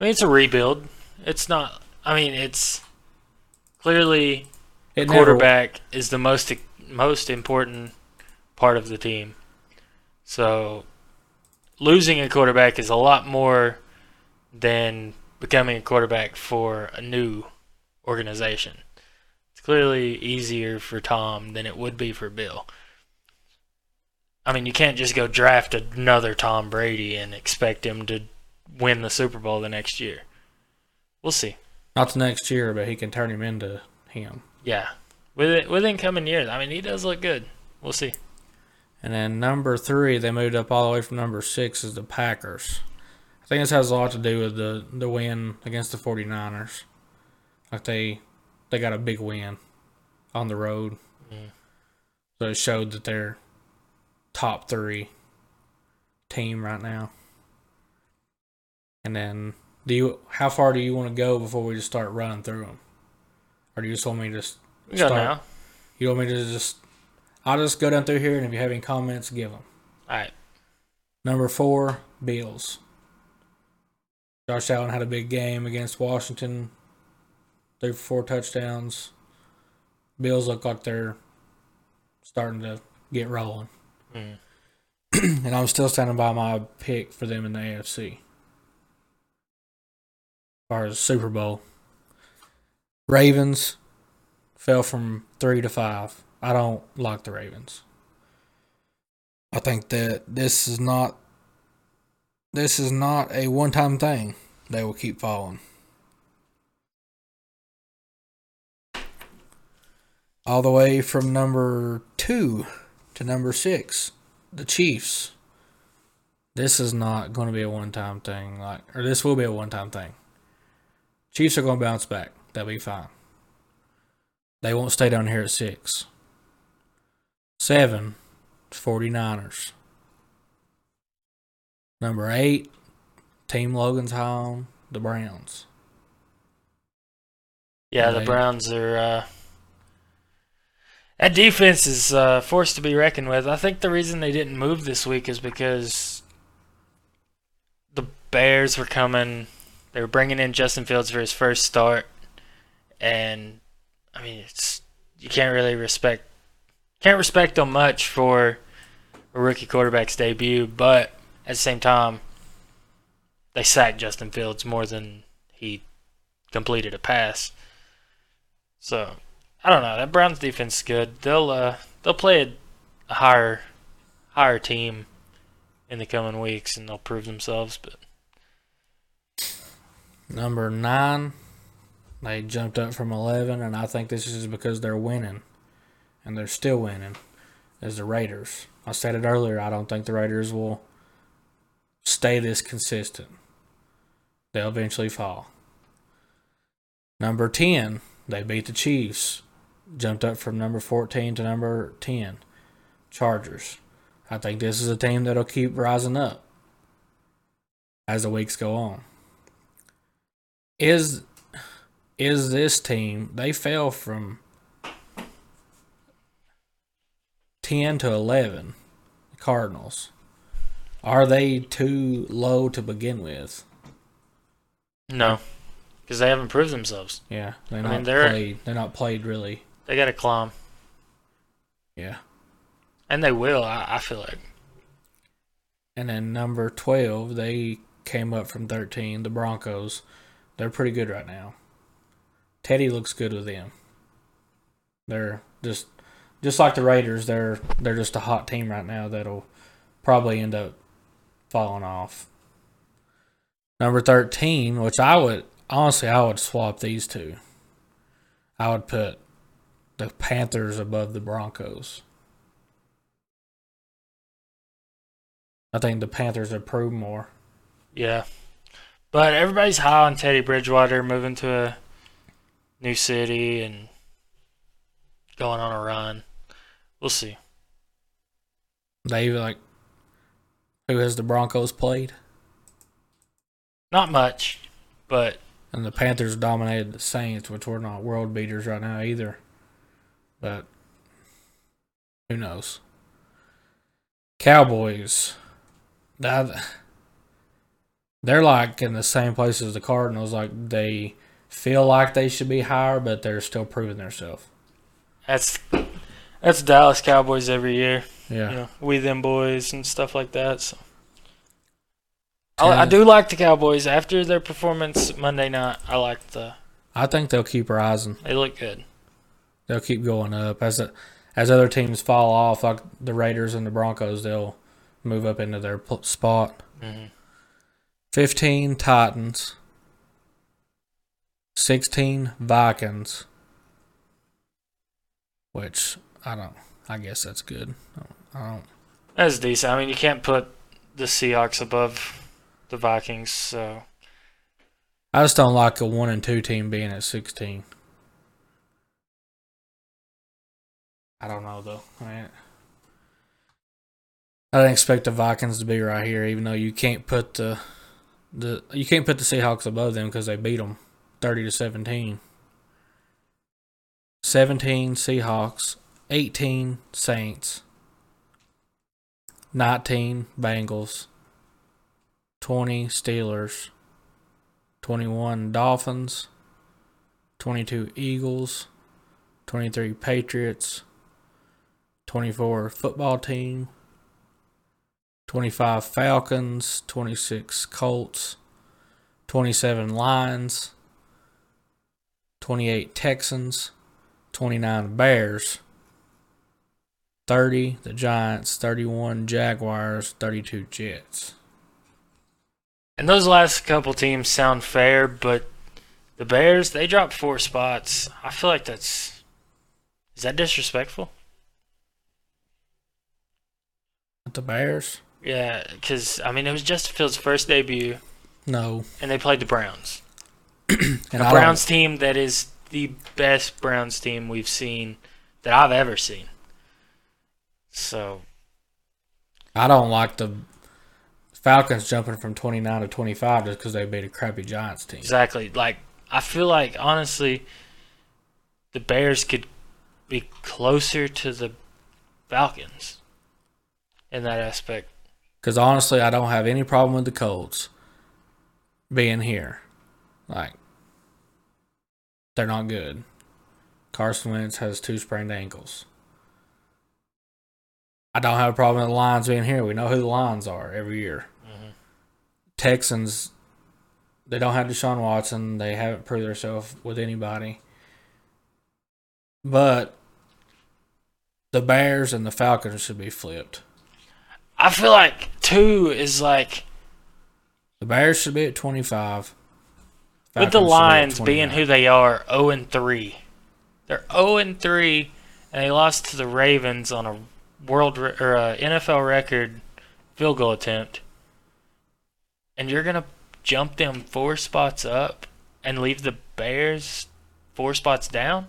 I mean, it's a rebuild. It's not. I mean, it's clearly it never- quarterback is the most most important part of the team. So losing a quarterback is a lot more than becoming a quarterback for a new organization. It's clearly easier for Tom than it would be for Bill. I mean, you can't just go draft another Tom Brady and expect him to win the Super Bowl the next year. We'll see. not the next year, but he can turn him into him. Yeah. With within coming years. I mean, he does look good. We'll see. And then number three, they moved up all the way from number six is the Packers. I think this has a lot to do with the, the win against the 49ers. Like they they got a big win on the road. So it showed that they're top three team right now. And then do you how far do you want to go before we just start running through them? Or do you just want me to just start- now. You want me to just I'll just go down through here and if you have any comments, give them. All right. Number four, Bills. Josh Allen had a big game against Washington. Threw for four touchdowns. Bills look like they're starting to get rolling. Mm. and I'm still standing by my pick for them in the AFC. As far as Super Bowl. Ravens fell from three to five. I don't like the Ravens. I think that this is not this is not a one time thing. They will keep falling. All the way from number two to number six, the Chiefs. This is not going to be a one time thing, like or this will be a one time thing. Chiefs are going to bounce back. They'll be fine. They won't stay down here at six. Seven, 49ers. Number eight, Team Logan's home, the Browns. Yeah, the Browns are. Uh, that defense is uh, forced to be reckoned with. I think the reason they didn't move this week is because the Bears were coming. They were bringing in Justin Fields for his first start, and I mean, it's you can't really respect can't respect them much for a rookie quarterback's debut, but at the same time, they sacked Justin Fields more than he completed a pass. So I don't know. That Browns defense is good. They'll uh they'll play a, higher higher team in the coming weeks and they'll prove themselves. But Number nine, they jumped up from 11, and I think this is because they're winning. And they're still winning, as the Raiders. I said it earlier, I don't think the Raiders will stay this consistent. They'll eventually fall. Number 10, they beat the Chiefs. Jumped up from number 14 to number 10. Chargers. I think this is a team that'll keep rising up as the weeks go on is is this team they fell from 10 to 11 cardinals are they too low to begin with? No, because they haven't proved themselves. yeah they're I not mean, they're- played they're not played really. They got to climb, yeah. And they will. I, I feel like. and then number 12 they came up from 13 the broncos. They're pretty good right now. Teddy looks good with them. They're just just like the raiders they're they're just a hot team right now that'll probably end up falling off number 13 which i would honestly i would swap these two i would put the panthers above the broncos i think the panthers have proved more Yeah. But everybody's high on Teddy Bridgewater moving to a new city and going on a run. We'll see. They like who has the Broncos played, Not much, but and the Panthers dominated the Saints, which were not world beaters right now either. But who knows? Cowboys, that they're like in the same place as the Cardinals. Like they feel like they should be higher, but they're still proving themselves. that's that's Dallas Cowboys every year. Yeah, You know, we them boys and stuff like that. So. I, I do like the Cowboys after their performance Monday night. I like the I think they'll keep rising. they look good. they'll keep going up as as other teams fall off, like the Raiders and the Broncos. They'll move up into their spot. Mhm. Fifteen Titans, sixteen Vikings. Which I don't. I guess that's good. I don't. That's decent. I mean, you can't put the Seahawks above the Vikings. So I just don't like a one and two team being at sixteen. I don't know though. I mean, I didn't expect the Vikings to be right here, even though you can't put the the you can't put the Seahawks above them because they beat them thirty to seventeen. Seventeen Seahawks, eighteen Saints, nineteen Bengals, twenty Steelers. 21 Dolphins, 22 Eagles, 23 Patriots, 24 football team, 25 Falcons, 26 Colts, 27 Lions, 28 Texans, 29 Bears, 30 the Giants, 31 Jaguars, 32 Jets. and those last couple teams sound fair, but the Bears they dropped four spots. I feel like that's is that disrespectful? The Bears? Yeah, because I mean it was Justin Fields' first debut, No. and they played the Browns. And a I don't- Browns team that is the best Browns team we've seen that I've ever seen. So I don't like the Falcons jumping from 29 to 25 just because they beat a crappy Giants team. exactly, like I feel like honestly, the Bears could be closer to the Falcons in that aspect. Because honestly, I don't have any problem with the Colts being here. Like, they're not good. Carson Wentz has two sprained ankles. I don't have a problem with the Lions being here. We know who the Lions are every year. Mm-hmm. Texans, they don't have Deshaun Watson. They haven't proved themselves with anybody. But the Bears and the Falcons should be flipped. I feel like two is like The Bears should be at 25. with the should be Lions being who they are, 0 and 3. They're 0 and 3 and they lost to the Ravens on a world re- or uh, a NFL record field goal attempt. And you're going to jump them four spots up and leave the Bears four spots down?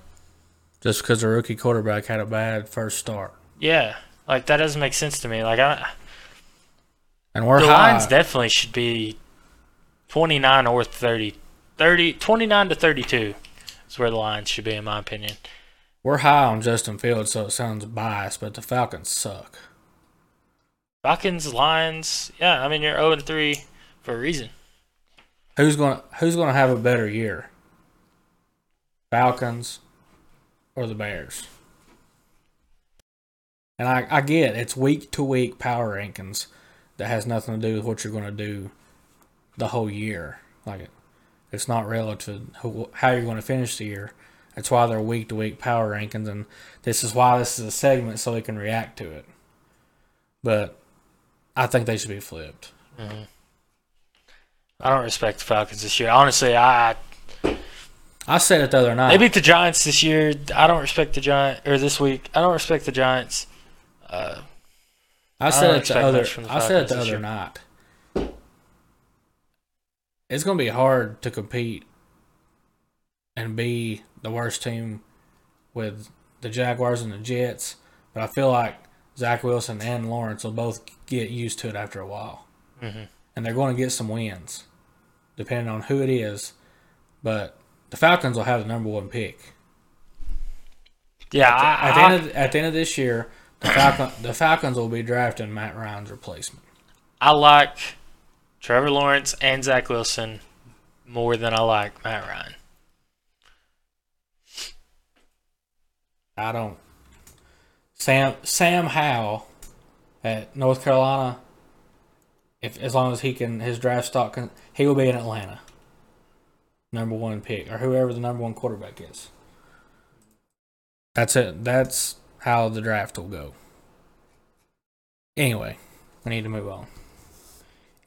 Just because the rookie quarterback had a bad first start. Yeah. Like that doesn't make sense to me. Like I And we're the high. Lions definitely should be 29 or 30. 30 29 to 32 is where the Lions should be in my opinion. We're high on Justin Fields, so it sounds biased, but the Falcons suck. Falcons, Lions, yeah, I mean you're 0 and 3 for a reason. Who's going to Who's to have a better year? Falcons or the Bears? And I, I get it's week to week power rankings that has nothing to do with what you're going to do the whole year. Like it, it's not relative to how you're going to finish the year. That's why they're week to week power rankings, and this is why this is a segment so we can react to it. But I think they should be flipped. I don't respect the Falcons this year. Honestly, I I said it the other night. they beat the Giants this year. I don't respect the Giant or this week. I don't respect the Giants. Uh, I I said don't it the other. the I said it the other year. night. It's going to be hard to compete and be the worst team with the Jaguars and the Jets, but I feel like Zach Wilson and Lawrence will both get used to it after a while, Mhm. and they're going to get some wins, depending on who it is. But the Falcons will have the number one pick yeah, at I, the, end of, at the end of this year. The Falcon, the Falcons will be drafting Matt Ryan's replacement. I like Trevor Lawrence and Zach Wilson more than I like Matt Ryan. I don't. Sam Sam Howell at North Carolina. If as long as he can, his draft stock can, he will be in Atlanta. Number one pick or whoever the number one quarterback is. That's it. That's how the draft will go. Anyway, we need to move on.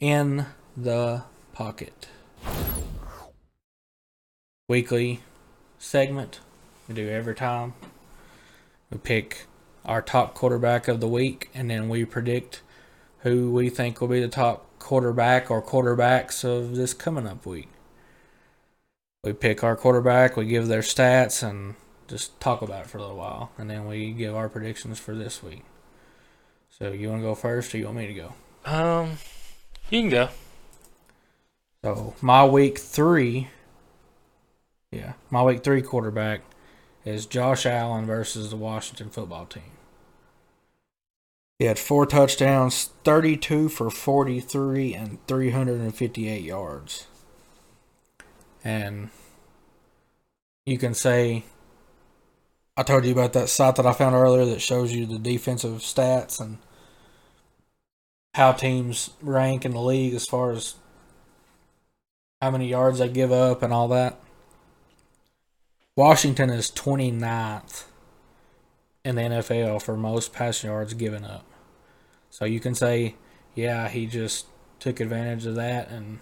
In the pocket. Weekly segment we do every time. We pick our top quarterback of the week, and then we predict who we think will be the top quarterback or quarterbacks of this coming up week. We pick our quarterback, we give their stats, and just talk about it for a little while, and then we give our predictions for this week. So, you want to go first, or you want me to go? Um, you can go. So my week three, yeah, my week three quarterback is Josh Allen versus the Washington football team. He had four touchdowns, 32 for 43, and 358 yards. And you can say, I told you about that site that I found earlier that shows you the defensive stats and how teams rank in the league as far as how many yards they give up and all that. Washington is 29th in the NFL for most passing yards given up. So you can say, yeah, he just took advantage of that and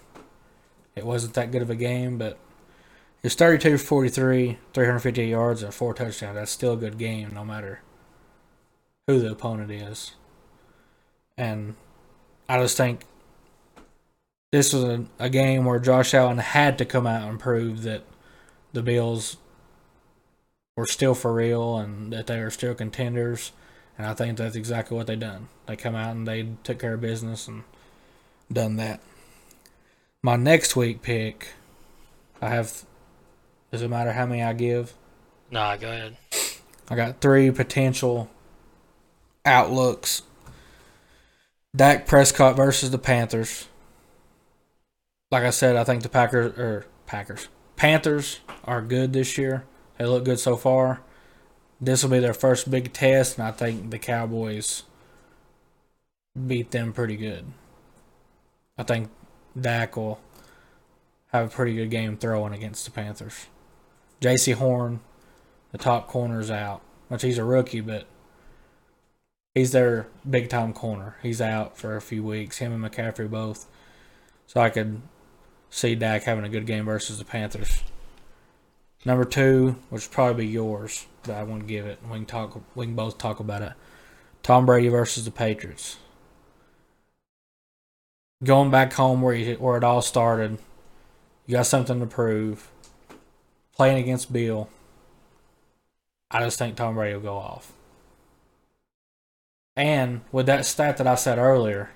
it wasn't that good of a game, but it's 32 43, 358 yards, and four touchdowns. That's still a good game no matter who the opponent is. And I just think this was a, a game where Josh Allen had to come out and prove that the Bills were still for real and that they are still contenders. And I think that's exactly what they done. They come out and they took care of business and done that. My next week pick, I have. Does it matter how many I give? Nah, go ahead. I got three potential outlooks. Dak Prescott versus the Panthers. Like I said, I think the Packers or Packers Panthers are good this year. They look good so far. This will be their first big test, and I think the Cowboys beat them pretty good. I think Dak will have a pretty good game throwing against the Panthers. Jaycee Horn The top corner's out. Which he's a rookie, but he's their big time corner. He's out for a few weeks. Him and McCaffrey both. So I could see Dak having a good game versus the Panthers. Number two, which would probably be yours, but I won't give it. We can talk. We can both talk about it. Tom Brady versus the Patriots. Going back home where you, where it all started, you got something to prove. Playing against Bill, I just think Tom Brady will go off. And with that stat that I said earlier,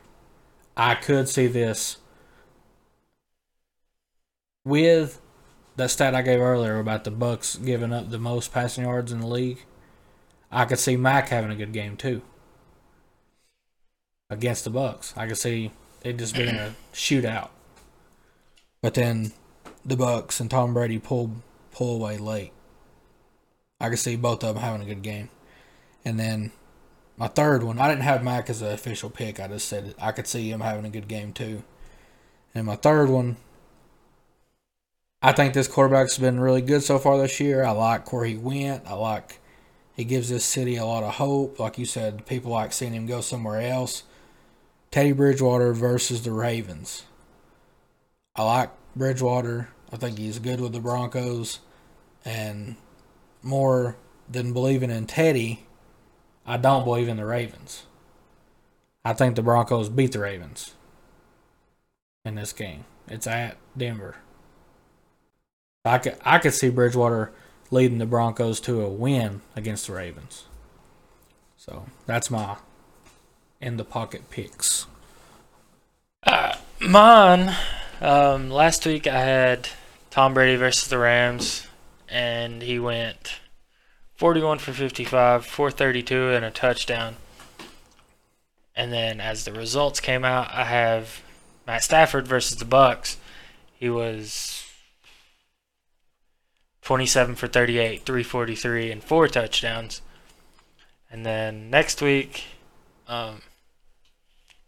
I could see this with that stat I gave earlier about the Bucks giving up the most passing yards in the league. I could see Mac having a good game too against the Bucks. I could see it just being a shootout. But then the Bucks and Tom Brady pull pull away late. I could see both of them having a good game. And then my third one, I didn't have Mac as an official pick. I just said. I could see him having a good game too. And my third one, I think this quarterback's been really good so far this year. I like where he went. I like he gives this city a lot of hope. Like you said, people like seeing him go somewhere else. Teddy Bridgewater versus the Ravens. I like Bridgewater. I think he's good with the Broncos. And more than believing in Teddy, I don't believe in the Ravens. I think the Broncos beat the Ravens in this game. It's at Denver. I could I could see Bridgewater leading the Broncos to a win against the Ravens. So that's my in the pocket picks. Uh, mine. Um, last week I had Tom Brady versus the Rams, and he went 41 for 55, 432, and a touchdown. And then as the results came out, I have Matt Stafford versus the Bucks. He was 27 for 38, 343, and four touchdowns. And then next week, um,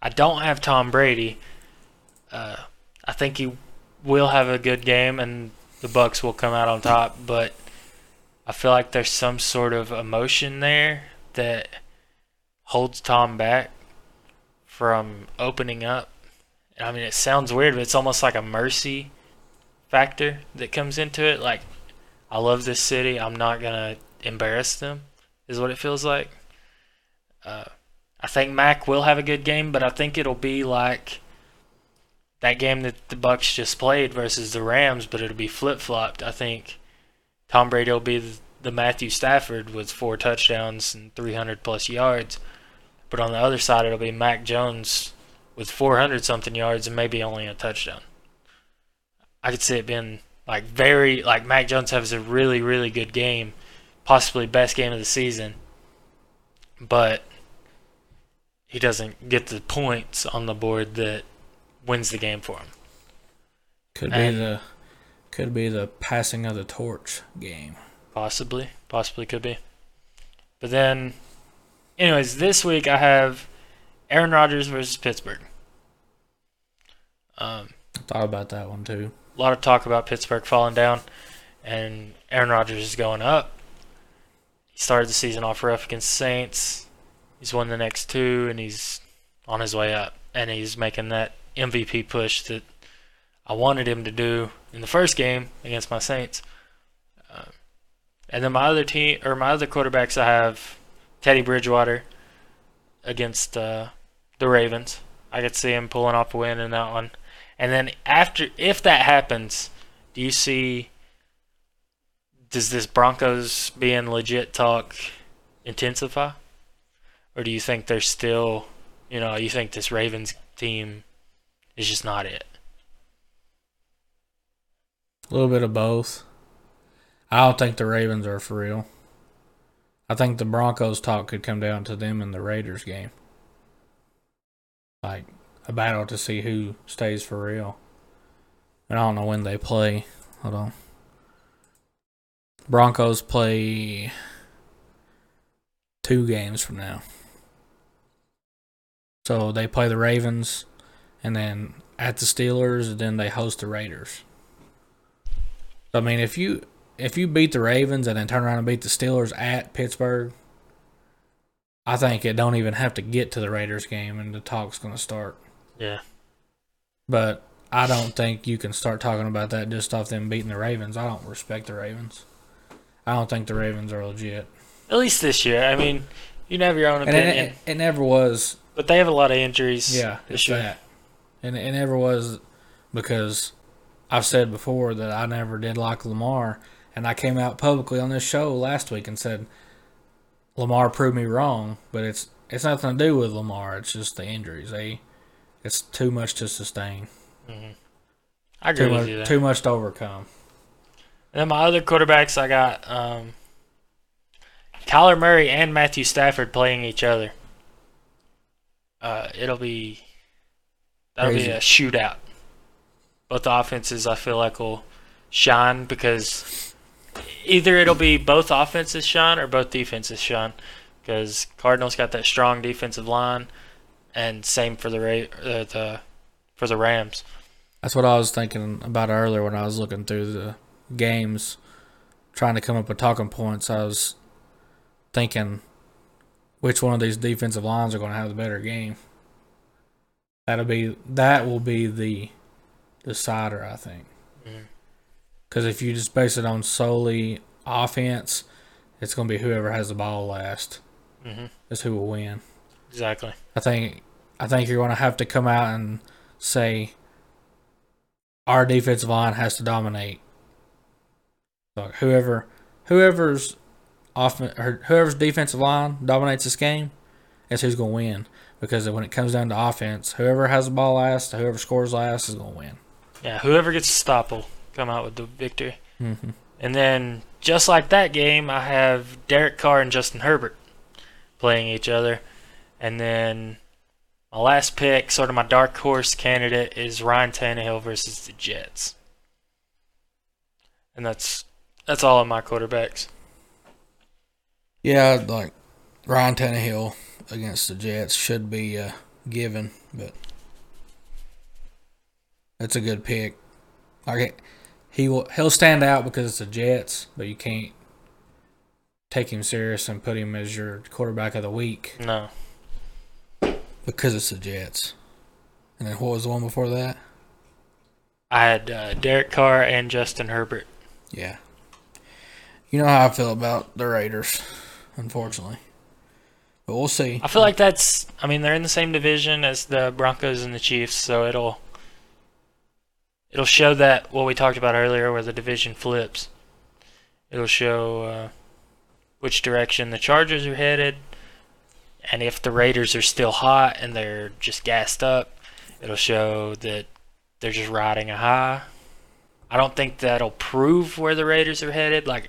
I don't have Tom Brady. Uh, I think he will have a good game, and the Bucks will come out on top. But I feel like there's some sort of emotion there that holds Tom back from opening up. I mean, it sounds weird, but it's almost like a mercy factor that comes into it. Like, I love this city. I'm not gonna embarrass them. Is what it feels like. Uh, I think Mac will have a good game, but I think it'll be like that game that the Bucks just played versus the Rams, but it'll be flip flopped. I think Tom Brady will be the Matthew Stafford with four touchdowns and 300 plus yards, but on the other side it'll be Mac Jones with 400 something yards and maybe only a touchdown. I could see it being like very like Mac Jones has a really really good game, possibly best game of the season, but he doesn't get the points on the board that wins the game for him. Could and be the could be the passing of the torch game. Possibly, possibly could be. But then, anyways, this week I have Aaron Rodgers versus Pittsburgh. Um, I thought about that one too. A lot of talk about Pittsburgh falling down, and Aaron Rodgers is going up. He started the season off rough against Saints. He's won the next two, and he's on his way up. And he's making that MVP push that I wanted him to do in the first game against my Saints. Uh, and then my other team or my other quarterbacks, I have Teddy Bridgewater against uh, the Ravens. I could see him pulling off a win in that one. And then after, if that happens, do you see? Does this Broncos being legit talk intensify? or do you think there's still, you know, you think this Ravens team is just not it? A little bit of both. I don't think the Ravens are for real. I think the Broncos talk could come down to them in the Raiders game. Like a battle to see who stays for real. And I don't know when they play. Hold on. Broncos play two games from now. So they play the Ravens, and then at the Steelers, and then they host the Raiders. I mean, if you if you beat the Ravens and then turn around and beat the Steelers at Pittsburgh, I think it don't even have to get to the Raiders game and the talk's to start. Yeah. But I don't think you can start talking about that just off them beating the Ravens. I don't respect the Ravens. I don't think the Ravens are legit. At least this year. I mean, you have your own And opinion, it, it, it never was. but they have a lot of injuries. Yeah, this it's year. that. And it never was because I've said before that I never did like Lamar. And I came out publicly on this show last week and said Lamar proved me wrong, but it's it's nothing to do with Lamar. It's just the injuries. They, it's too much to sustain. I agree Too with much, you there. too much to overcome. And then my other quarterbacks, I got um, Kyler Murray and Matthew Stafford playing each other. Uh, it'll be that'll Crazy. be a shootout. Both offenses, I feel like, will shine because either it'll be both offenses shine or both defenses shine. Because Cardinals got that strong defensive line, and same for the Ra- uh, the for the Rams. That's what I was thinking about earlier when I was looking through the games, trying to come up with talking points. I was thinking which one of these defensive lines are going to have the better game. That'll be that will be the decider, I think. Because if you just base it on solely offense, it's going to be whoever has the ball last. Mhm. Is who will win. Exactly. I think I think you're going to have to come out and say our defensive line has to dominate. So whoever whoever's off or whoever's defensive line dominates this game is who's going to win. Because when it comes down to offense, whoever has the ball last, whoever scores last is going to win. Yeah, whoever gets the stop will come out with the victory. Mhm. And then, just like that game, I have Derek Carr and Justin Herbert playing each other. And then my last pick, sort of my dark horse candidate, is Ryan Tannehill versus the Jets. And that's that's all of my quarterbacks. Yeah, like Ryan Tannehill against the Jets should be uh, given, but that's a good pick. Like he will, he'll stand out because it's the Jets, but you can't take him serious and put him as your quarterback of the week No, because it's the Jets. And then what was the one before that? I had uh, Derek Carr and Justin Herbert. Yeah. You know how I feel about the Raiders, unfortunately. But we'll see. I feel like that's. I mean, they're in the same division as the Broncos and the Chiefs, so it'll it'll show that what we talked about earlier, where the division flips. It'll show uh, which direction the Chargers are headed, and if the Raiders are still hot and they're just gassed up, it'll show that they're just riding a high. I don't think that'll prove where the Raiders are headed. Like,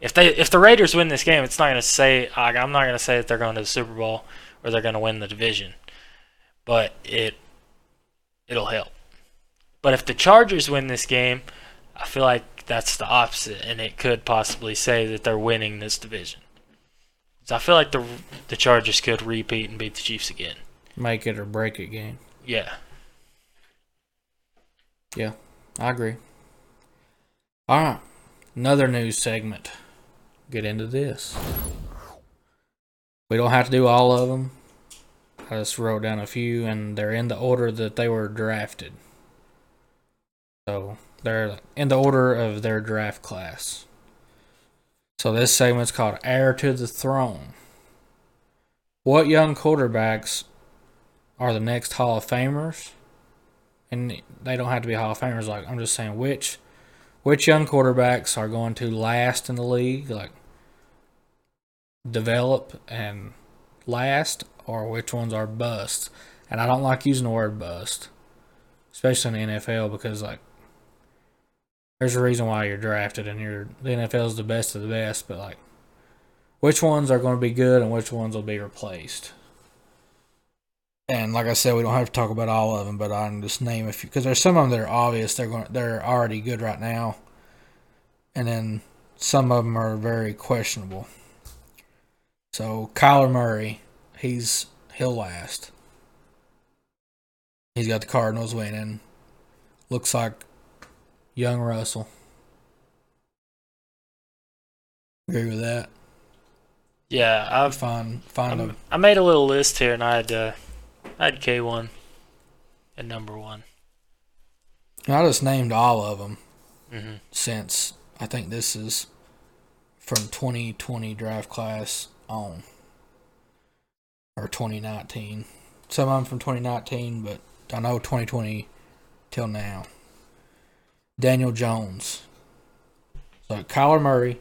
if they if the Raiders win this game, it's not gonna say like, I'm not gonna say that they're going to the Super Bowl or they're gonna win the division, but it it'll help. But if the Chargers win this game, I feel like that's the opposite, and it could possibly say that they're winning this division. So I feel like the the Chargers could repeat and beat the Chiefs again. Make it or break it game. Yeah. Yeah, I agree. All right, another news segment. Get into this. We don't have to do all of them. I just wrote down a few, and they're in the order that they were drafted. So they're in the order of their draft class. So this segment's called Heir to the Throne. What young quarterbacks are the next Hall of Famers? and they don't have to be Hall of Famers. Like I'm just saying, which which young quarterbacks are going to last in the league, like develop and last, or which ones are bust. And I don't like using the word bust, especially in the NFL, because like there's a reason why you're drafted, and you're the NFL is the best of the best. But like, which ones are going to be good, and which ones will be replaced. And like I said, we don't have to talk about all of them, but I can just name a few because there's some of them that are obvious. They're going, they're already good right now, and then some of them are very questionable. So Kyler Murray, he's he'll last. He's got the Cardinals winning. Looks like young Russell. Agree with that. Yeah, I've Find find I'm- a I made a little list here, and I had uh, I had K one at number one. I just named all of them hmm since I think this is from 2020 draft class on or 2019. Some of them from 2019, but I know 2020 till now. Daniel Jones. So Kyler Murray,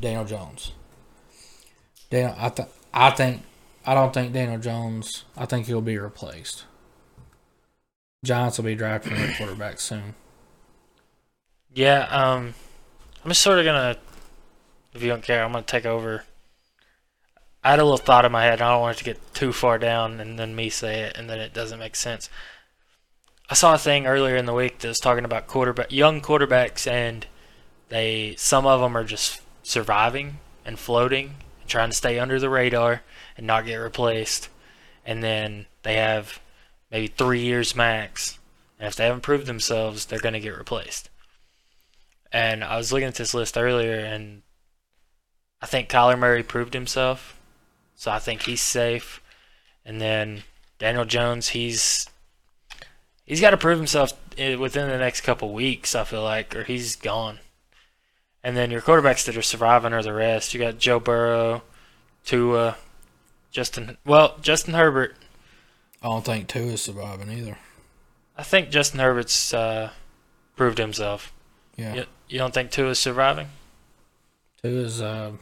Daniel Jones. Daniel, I th- I think I don't think Daniel Jones. I think he'll be replaced. Giants will be drafting their quarterback soon. Yeah, um, I'm just sort of gonna, if you don't care, I'm gonna take over. I had a little thought in my head. I don't want it to get too far down, and then me say it, and then it doesn't make sense. I saw a thing earlier in the week that was talking about quarterback, young quarterbacks, and they some of them are just surviving and floating, and trying to stay under the radar and not get replaced, and then they have maybe three years max, and if they haven't proved themselves, they're gonna get replaced. And I was looking at this list earlier, and I think Kyler Murray proved himself, so I think he's safe. And then Daniel Jones, he's he's got to prove himself within the next couple weeks. I feel like, or he's gone. And then your quarterbacks that are surviving are the rest. You got Joe Burrow, Tua, Justin. Well, Justin Herbert. I don't think is surviving either. I think Justin Herbert's uh, proved himself. Yeah. You, you don't think Tua's surviving? Is uh,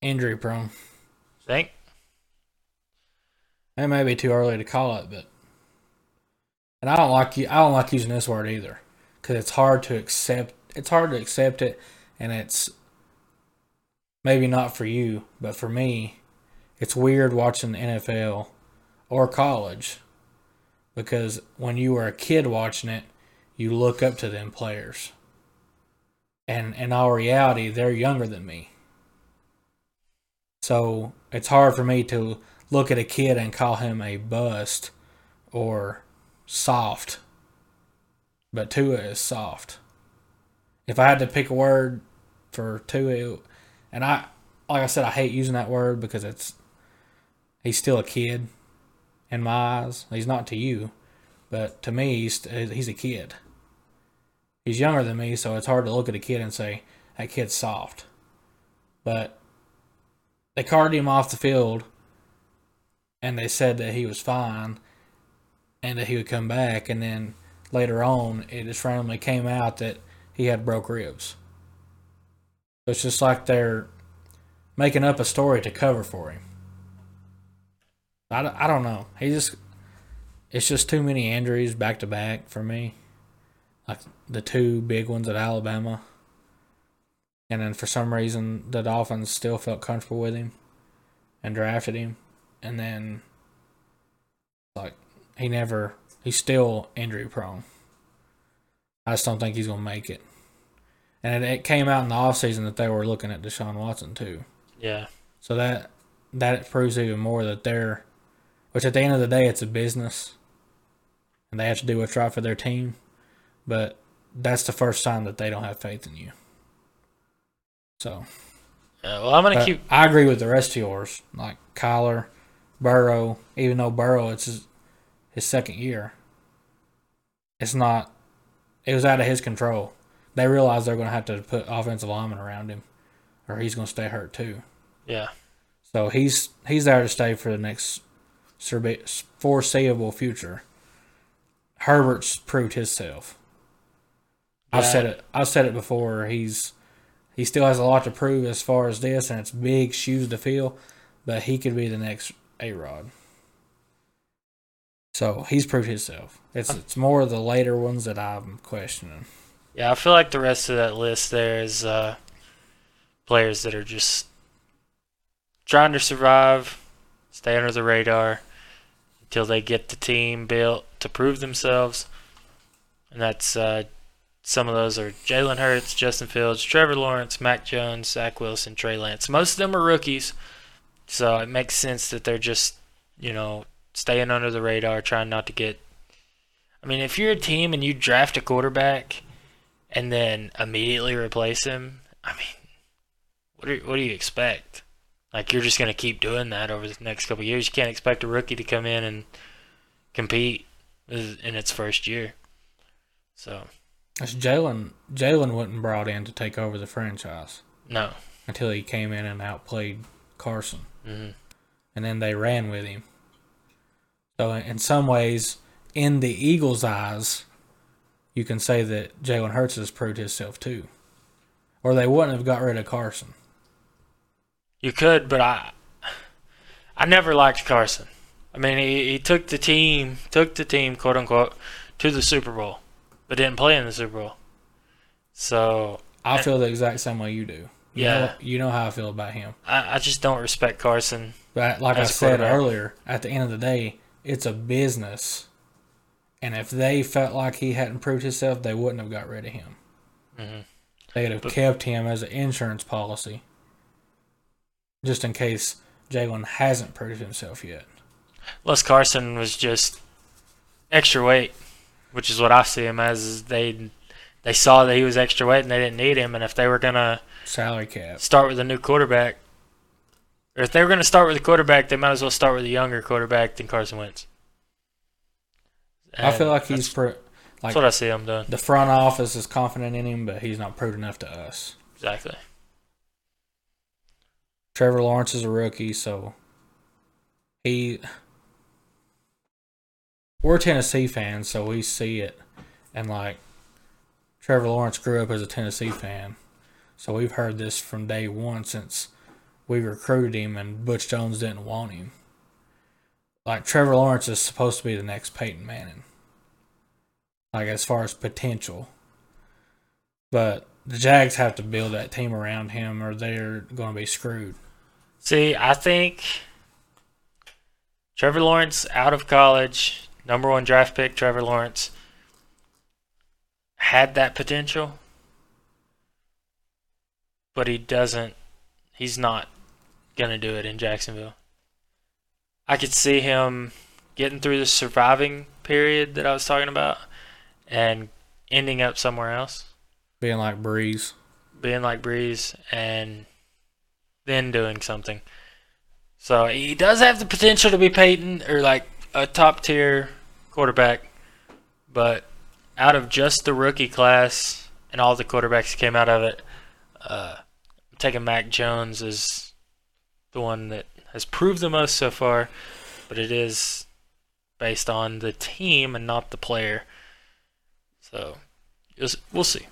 injury prone. Think? It may be too early to call it, but and I don't like you. I don't like using this word either because it's hard to accept. It's hard to accept it, and it's maybe not for you, but for me, it's weird watching the NFL or college because when you were a kid watching it, you look up to them players, and in all reality, they're younger than me. So it's hard for me to look at a kid and call him a bust or soft. But Tua is soft. If I had to pick a word for Tua, and I, like I said, I hate using that word because it's, he's still a kid in my eyes. He's not to you, but to me, he's, he's a kid. He's younger than me, so it's hard to look at a kid and say, that kid's soft. But they carted him off the field and they said that he was fine and that he would come back and then later on it just randomly came out that he had broke ribs. So it's just like they're making up a story to cover for him. I, I don't know. He just it's just too many injuries back to back for me. Like the two big ones at alabama. And then for some reason the dolphins still felt comfortable with him and drafted him. And then like he never he's still injury prone. I just don't think he's gonna make it. And it, it came out in the offseason that they were looking at Deshaun Watson too. Yeah. So that that proves even more that they're which at the end of the day it's a business and they have to do what's right for their team. But that's the first time that they don't have faith in you. So Yeah, well, I'm gonna but keep. I agree with the rest of yours, like Kyler, Burrow. Even though Burrow, it's his, second year. It's not. It was out of his control. They realized they're going to have to put offensive linemen around him, or he's going to stay hurt too. Yeah. So he's he's there to stay for the next foreseeable future. Herbert's proved himself. I've said it. I've said it before. He's he still has a lot to prove as far as this, and it's big shoes to fill. But he could be the next A Rod. So he's proved himself. It's it's more of the later ones that I'm questioning. Yeah, I feel like the rest of that list there is uh, players that are just trying to survive, stay under the radar until they get the team built to prove themselves. And that's uh, some of those are Jalen Hurts, Justin Fields, Trevor Lawrence, Mac Jones, Zach Wilson, Trey Lance. Most of them are rookies, so it makes sense that they're just you know staying under the radar, trying not to get. I mean, if you're a team and you draft a quarterback and then immediately replace him, I mean, what do what do you expect? Like you're just gonna keep doing that over the next couple of years. You can't expect a rookie to come in and compete in its first year. So That's Jalen. Jalen wasn't brought in to take over the franchise no, until he came in and outplayed Carson, Mm-hmm. and then they ran with him. So in some ways, in the Eagles' eyes, you can say that Jalen Hurts has proved himself too, or they wouldn't have got rid of Carson. you could, but I I never liked Carson. I mean, he, he took the team, took the team, quote unquote, to the Super Bowl, but didn't play in the Super Bowl. So I feel the exact same way you do. You Yeah. know, you know how I feel about him. I, I just don't respect Carson. But like I said earlier, at the end of the day, it's a business. And if they felt like he hadn't proved himself, they wouldn't have got rid of him. Mhm. They'd have kept him as an insurance policy, just in case Jalen hasn't proved himself yet. Les Carson was just extra weight, which is what I see him as. Is they they saw that he was extra weight and they didn't need him, and if they were gonna Salary cap. start with a new quarterback, or if they were gonna start with a quarterback, they might as well start with a younger quarterback than Carson Wentz. I feel like he's pro- that's what I see him doing. the front office is confident in him, but he's not proved enough to us. Exactly. Trevor Lawrence is a rookie, so he. We're Tennessee fans, so we see it, and like Trevor Lawrence grew up as a Tennessee fan, so we've heard this from day one since we recruited him and Butch Jones didn't want him. Like Trevor Lawrence is supposed to be the next Peyton Manning, like as far as potential, but the Jags have to build that team around him, or they're going to be screwed. See, I think Trevor Lawrence out of college, number one draft pick, Trevor Lawrence, had that potential, but he doesn't. He's not gonna do it in Jacksonville. I could see him getting through the surviving period that I was talking about and ending up somewhere else, being like Brees. being like Brees, and then doing something. So he does have the potential to be Peyton or like a top tier quarterback, but out of just the rookie class and all the quarterbacks that came out of it, uh, I'm taking Mac Jones as the one that has proved the most so far, but it is based on the team and not the player. So we'll see.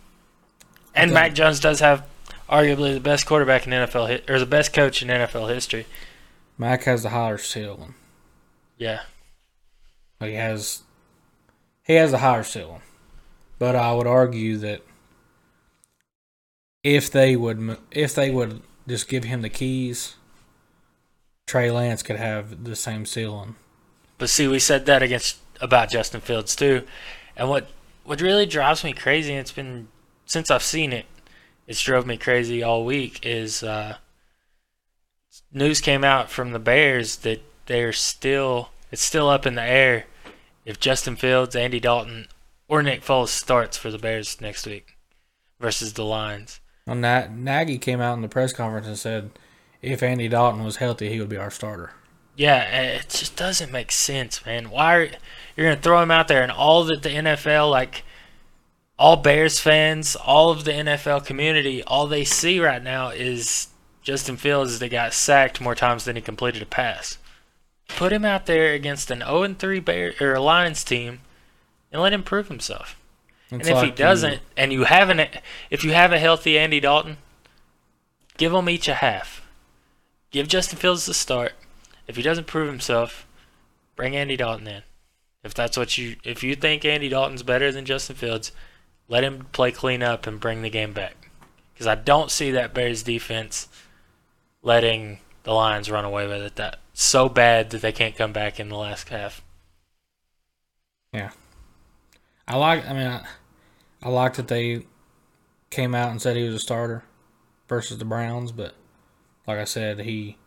And Okay. Mac Jones does have arguably the best quarterback in NFL or the best coach in NFL history. Mac has the higher ceiling. Yeah. He has he has a higher ceiling, but I would argue that if they would if they would just give him the keys, Trey Lance could have the same ceiling. But see, we said that against about Justin Fields too, and what what really drives me crazy, and it's been since I've seen it, it's drove me crazy all week. Is uh, news came out from the Bears that they're still it's still up in the air if Justin Fields, Andy Dalton, or Nick Foles starts for the Bears next week versus the Lions. Well, Na- Nagy came out in the press conference and said if Andy Dalton was healthy, he would be our starter. Yeah, it just doesn't make sense, man. Why are you're gonna throw him out there and all that the NFL like all Bears fans, all of the NFL community, all they see right now is Justin Fields that got sacked more times than he completed a pass. Put him out there against an 0 3 Bear or Lions team and let him prove himself. It's and if he like you- doesn't, and you haven't, if you have a healthy Andy Dalton, give them each a half. Give Justin Fields the start. If he doesn't prove himself, bring Andy Dalton in. If that's what you, if you think Andy Dalton's better than Justin Fields, let him play clean up and bring the game back. Because I don't see that Bears defense letting the Lions run away with it that so bad that they can't come back in the last half. Yeah, I like. I mean, I, I like that they came out and said he was a starter versus the Browns, but like I said, he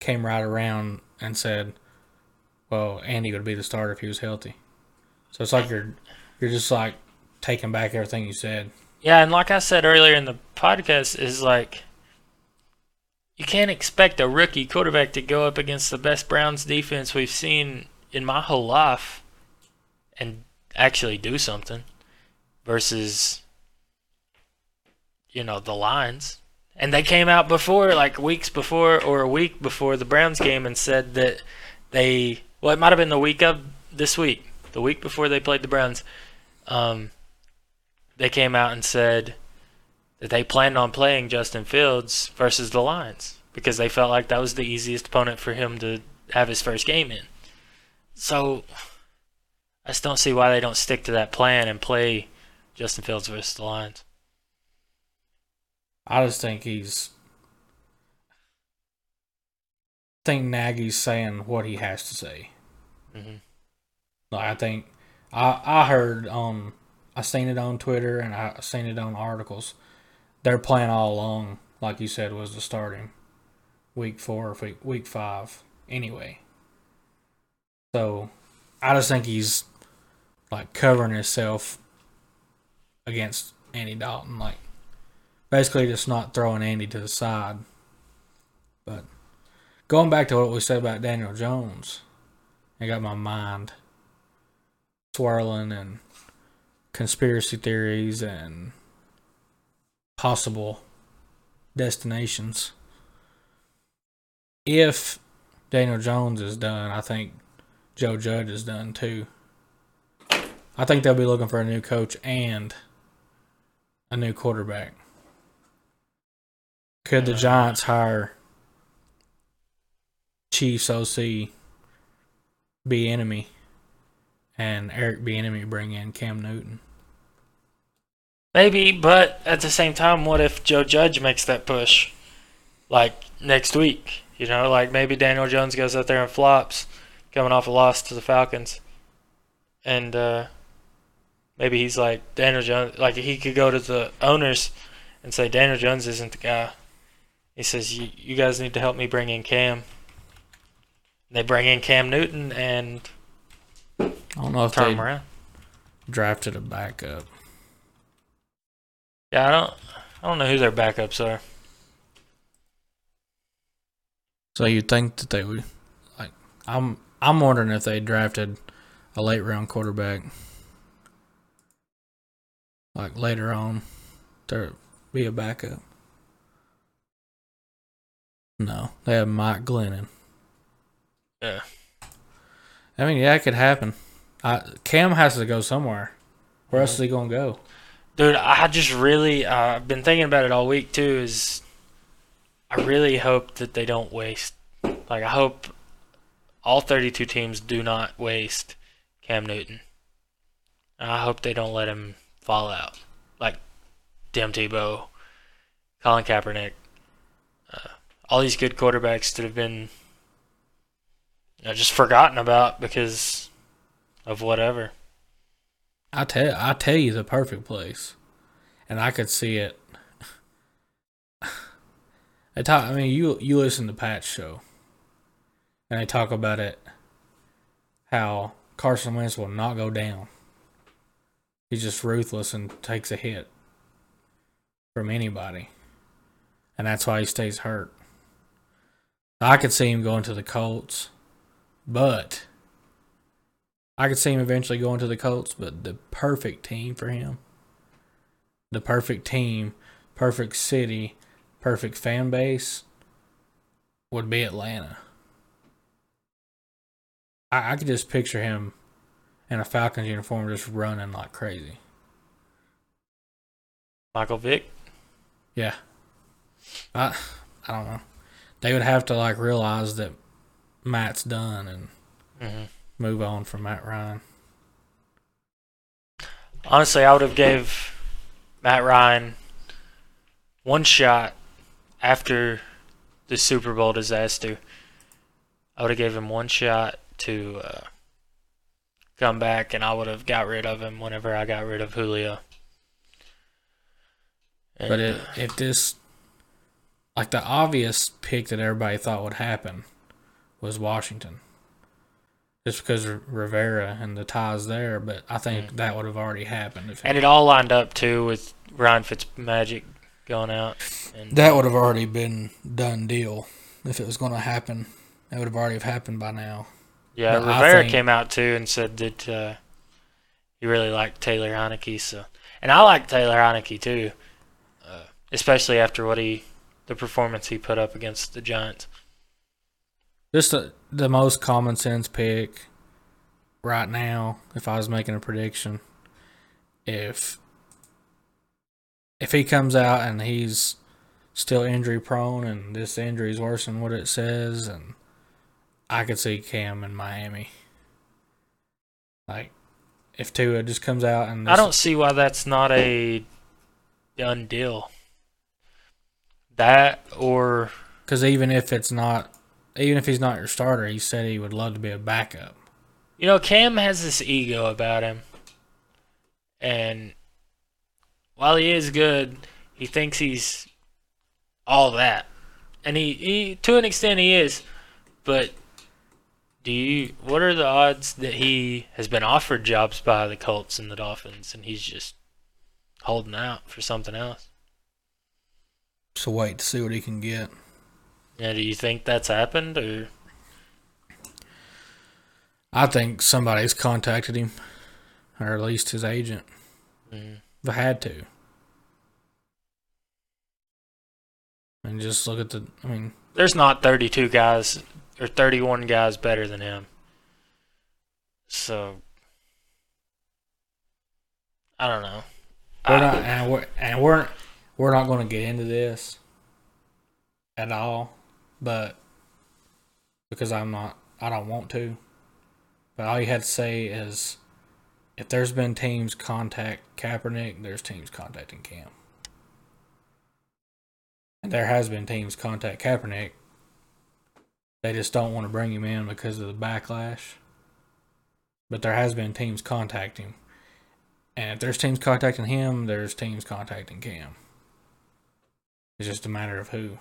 came right around and said, "Well, Andy would be the starter if he was healthy." So it's like you're you're just like taking back everything you said. Yeah, and like I said earlier in the podcast, is like you can't expect a rookie quarterback to go up against the best Browns defense we've seen in my whole life and actually do something versus you know the Lions. And they came out before, like weeks before or a week before the Browns game, and said that they well, it might have been the week of this week, the week before they played the Browns. Um, they came out and said that they planned on playing Justin Fields versus the Lions because they felt like that was the easiest opponent for him to have his first game in. So I just don't see why they don't stick to that plan and play Justin Fields versus the Lions. I just think he's. I think Nagy's saying what he has to say. Mhm. Like I think I I heard on I seen it on Twitter and I seen it on articles. Their plan all along, like you said, was to start him week four or week week five anyway. So I just think he's like covering himself against Andy Dalton, like basically just not throwing Andy to the side. But going back to what we said about Daniel Jones, I got my mind swirling and conspiracy theories and possible destinations. If Daniel Jones is done, I think Joe Judge is done too. I think they'll be looking for a new coach and a new quarterback. Could the Giants hire Chiefs OC Bieniemy and Eric Bieniemy bring in Cam Newton? Maybe, but at the same time, what if Joe Judge makes that push? Like next week, you know, like maybe Daniel Jones goes out there and flops, coming off a loss to the Falcons, and uh, maybe he's like Daniel Jones, like he could go to the owners and say Daniel Jones isn't the guy. He says you you guys need to help me bring in Cam. They bring in Cam Newton and I don't know if turn they him around. drafted a backup. Yeah, I don't I don't know who their backups are. So you'd think that they would like I'm I'm wondering if they drafted a late round quarterback like later on to be a backup. No, they have Mike Glennon. Yeah. I mean, yeah, it could happen. I, Cam has to go somewhere. Where else is he gonna go? Dude, I just really uh, I've been thinking about it all week too. Is I really hope that they don't waste. Like I hope all 32 teams do not waste Cam Newton. And I hope they don't let him fall out. Like Tim Tebow, Colin Kaepernick, uh, all these good quarterbacks that have been you know, just forgotten about because of whatever. I tell I tell you the perfect place, and I could see it. They talk. I mean, you you listen to Pat's show, and they talk about it. How Carson Wentz will not go down. He's just ruthless and takes a hit from anybody, and that's why he stays hurt. I could see him going to the Colts, but I could see him eventually going to the Colts, but the perfect team for him, the perfect team, perfect city, perfect fan base would be Atlanta. I, I could just picture him in a Falcons uniform just running like crazy. Michael Vick. Yeah. I I don't know. They would have to like realize that Matt's done and Mhm. move on from Matt Ryan. Honestly, I would have gave Matt Ryan one shot after the Super Bowl disaster. I would have gave him one shot to uh, come back, and I would have got rid of him whenever I got rid of Julio. And, But it, uh, if this, like the obvious pick that everybody thought would happen, was Washington. Just because of Rivera and the ties there, but I think that would have already happened. If and it all lined up too with Ryan Fitzmagic going out. And That would have already been done deal if it was going to happen. That would have already have happened by now. yeah, but Rivera think- came out too and said that uh, he really liked Taylor Heinicke. So, and I like Taylor Heinicke too, uh, especially after what he, the performance he put up against the Giants. Just the, the most common sense pick right now, if I was making a prediction, if if he comes out and he's still injury prone and this injury is worse than what it says, and I could see Cam in Miami. Like, if Tua just comes out and I don't see why that's not a done deal. That or because even if it's not, even if he's not your starter, he said he would love to be a backup. You know, Cam has this ego about him. And while he is good, he thinks he's all that. And he, he to an extent he is. But do you what are the odds that he has been offered jobs by the Colts and the Dolphins and he's just holding out for something else? So wait to see what he can get. Yeah, do you think that's happened or I think somebody's contacted him, or at least his agent. Mm. If I had to. And just look at the. I mean, there's not 32 guys or 31 guys better than him. So I don't know. we're I- not, and we're and we're we're not going to get into this at all, but because I'm not, I don't want to. But all you had to say is, if there's been teams contact Kaepernick, there's teams contacting Cam. And there has been teams contact Kaepernick. They just don't want to bring him in because of the backlash. But there has been teams contacting him. And if there's teams contacting him, there's teams contacting Cam. It's just a matter of who.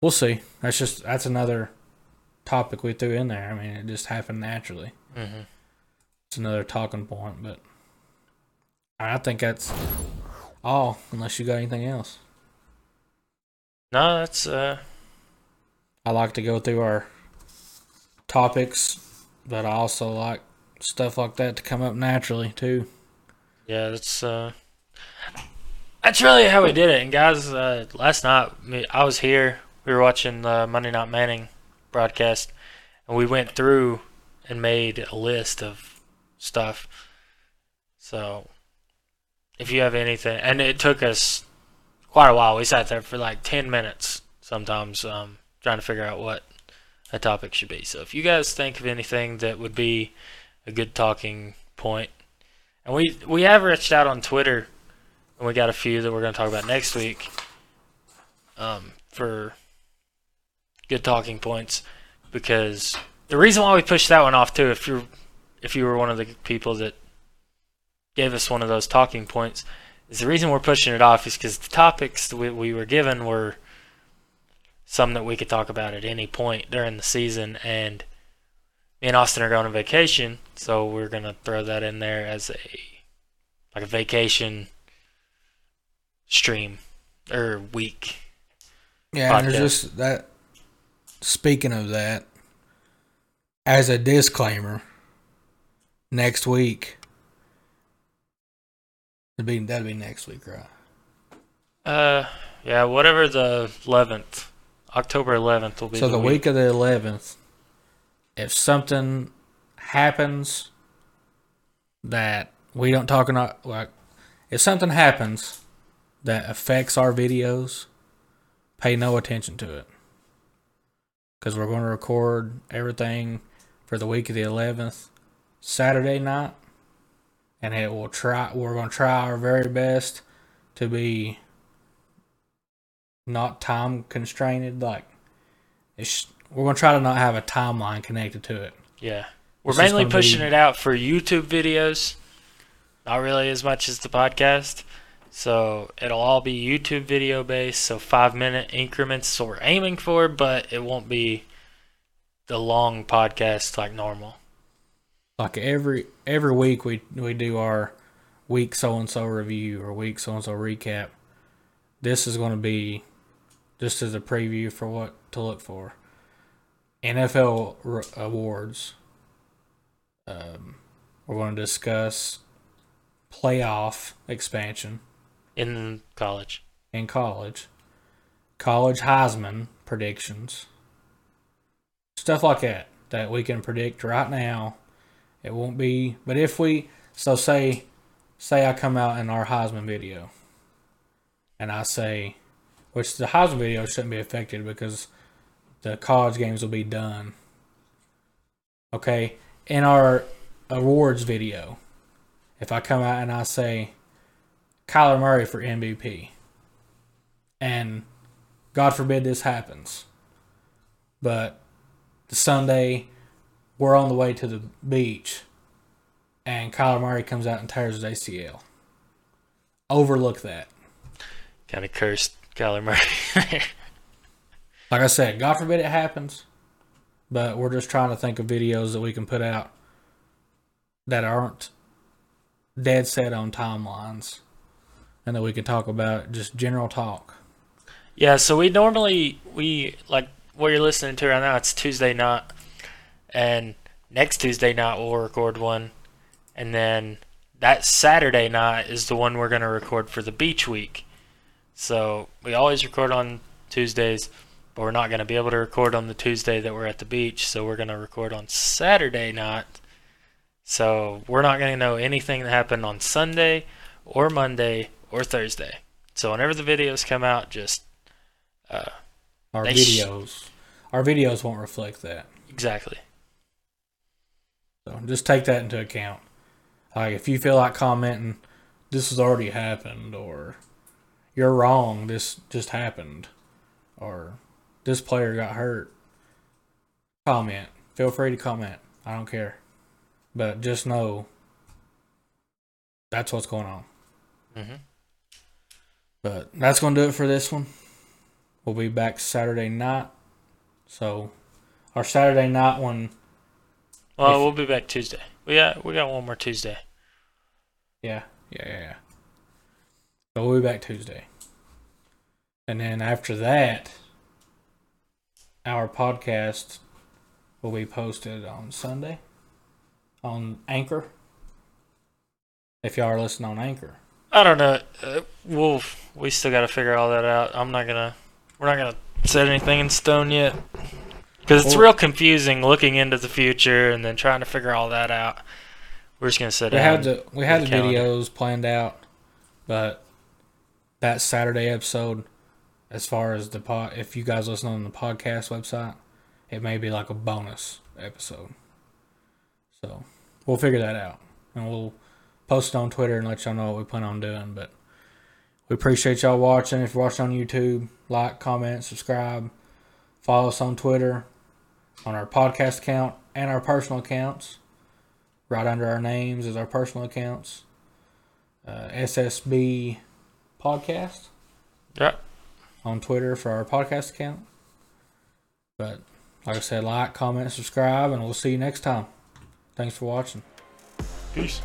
We'll see. That's just that's another topic we threw in there. I mean, it just happened naturally. Mhm. It's another talking point, but I think that's all. Unless you got anything else, No, that's uh I like to go through our topics, but I also like stuff like that to come up naturally too. yeah, that's uh that's really how we did it. And guys, uh last night I was here. We were watching the Monday Night Manning broadcast and we went through and made a list of stuff. So if you have anything and it took us quite a while. We sat there for like 10 minutes sometimes um trying to figure out what a topic should be. So if you guys think of anything that would be a good talking point, and we we have reached out on Twitter, and we got a few that we're going to talk about next week. Um, for good talking points, because the reason why we pushed that one off too, if you're if you were one of the people that gave us one of those talking points, is the reason we're pushing it off is because the topics that we, we were given were some that we could talk about at any point during the season, and me and Austin are going on vacation, so we're gonna throw that in there as a like a vacation stream or week. Yeah, and podcast. there's just that. Speaking of that, as a disclaimer, next week. That'd be that'd be next week, right? Uh, yeah, whatever the eleventh, October eleventh will be. So the week of the eleventh, if something happens that we don't talk about, like if something happens that affects our videos, pay no attention to it because we're going to record everything for the week of the eleventh, Saturday night, and it will try. We're going to try our very best to be not time constrained. Like it's we're gonna try to not have a timeline connected to it. Yeah, we're It's mainly pushing be- it out for YouTube videos, not really as much as the podcast. So it'll all be YouTube video based, so five minute increments. So we're aiming for, but it won't be the long podcast like normal. Like every every week we we do our week so and so review or week so and so recap. This is going to be just as a preview for what to look for. NFL awards. Um, we're going to discuss playoff expansion in college. in college, college Heisman predictions, stuff like that that we can predict right now. It won't be, but if we so say say I come out in our Heisman video and I say, which the Heisman video shouldn't be affected because the college games will be done. Okay, in our awards video, if I come out and I say Kyler Murray for MVP, and God forbid this happens, but the Sunday we're on the way to the beach and Kyler Murray comes out and tears his ACL. Overlook that. Kind of cursed Kyler Murray. Like I said, God forbid it happens, but we're just trying to think of videos that we can put out that aren't dead set on timelines and that we can talk about just general talk. yeah, so we normally we like what you're listening to right now. It's Tuesday night, and next Tuesday night we'll record one, and then that Saturday night is the one we're gonna record for the beach week. So we always record on Tuesdays, but we're not gonna be able to record on the Tuesday that we're at the beach. So we're gonna record on Saturday night. So we're not gonna know anything that happened on Sunday, or Monday, or Thursday. So whenever the videos come out, just uh, Our They sh- videos, our videos won't reflect that. exactly. So just take that into account. Like if you feel like commenting, this has already happened, or you're wrong, this just happened, or this player got hurt. Comment. Feel free to comment. I don't care. But just know that's what's going on. hmm But that's going to do it for this one. We'll be back Saturday night. So our Saturday night one Well, we'll be back Tuesday. We got we got one more Tuesday. Yeah, yeah, yeah, yeah. So we'll be back Tuesday. And then after that, our podcast will be posted on Sunday on Anchor. If y'all are listening on Anchor. I don't know. Uh, we'll we still got to figure all that out. I'm not gonna we're not gonna set anything in stone yet because it's real confusing looking into the future and then trying to figure all that out. We're just gonna sit We had the we had the calendar. videos planned out, but that Saturday episode, as far as the pod, if you guys listen on the podcast website, it may be like a bonus episode. So we'll figure that out, and we'll post it on Twitter and let y'all know what we plan on doing. But we appreciate y'all watching. If you're watching on YouTube, like, comment, subscribe, follow us on Twitter, on our podcast account and our personal accounts right under our names is our personal accounts. Uh, SSB Podcast Yeah. on Twitter for our podcast account. But like I said, like, comment, subscribe, and we'll see you next time. Thanks for watching. Peace.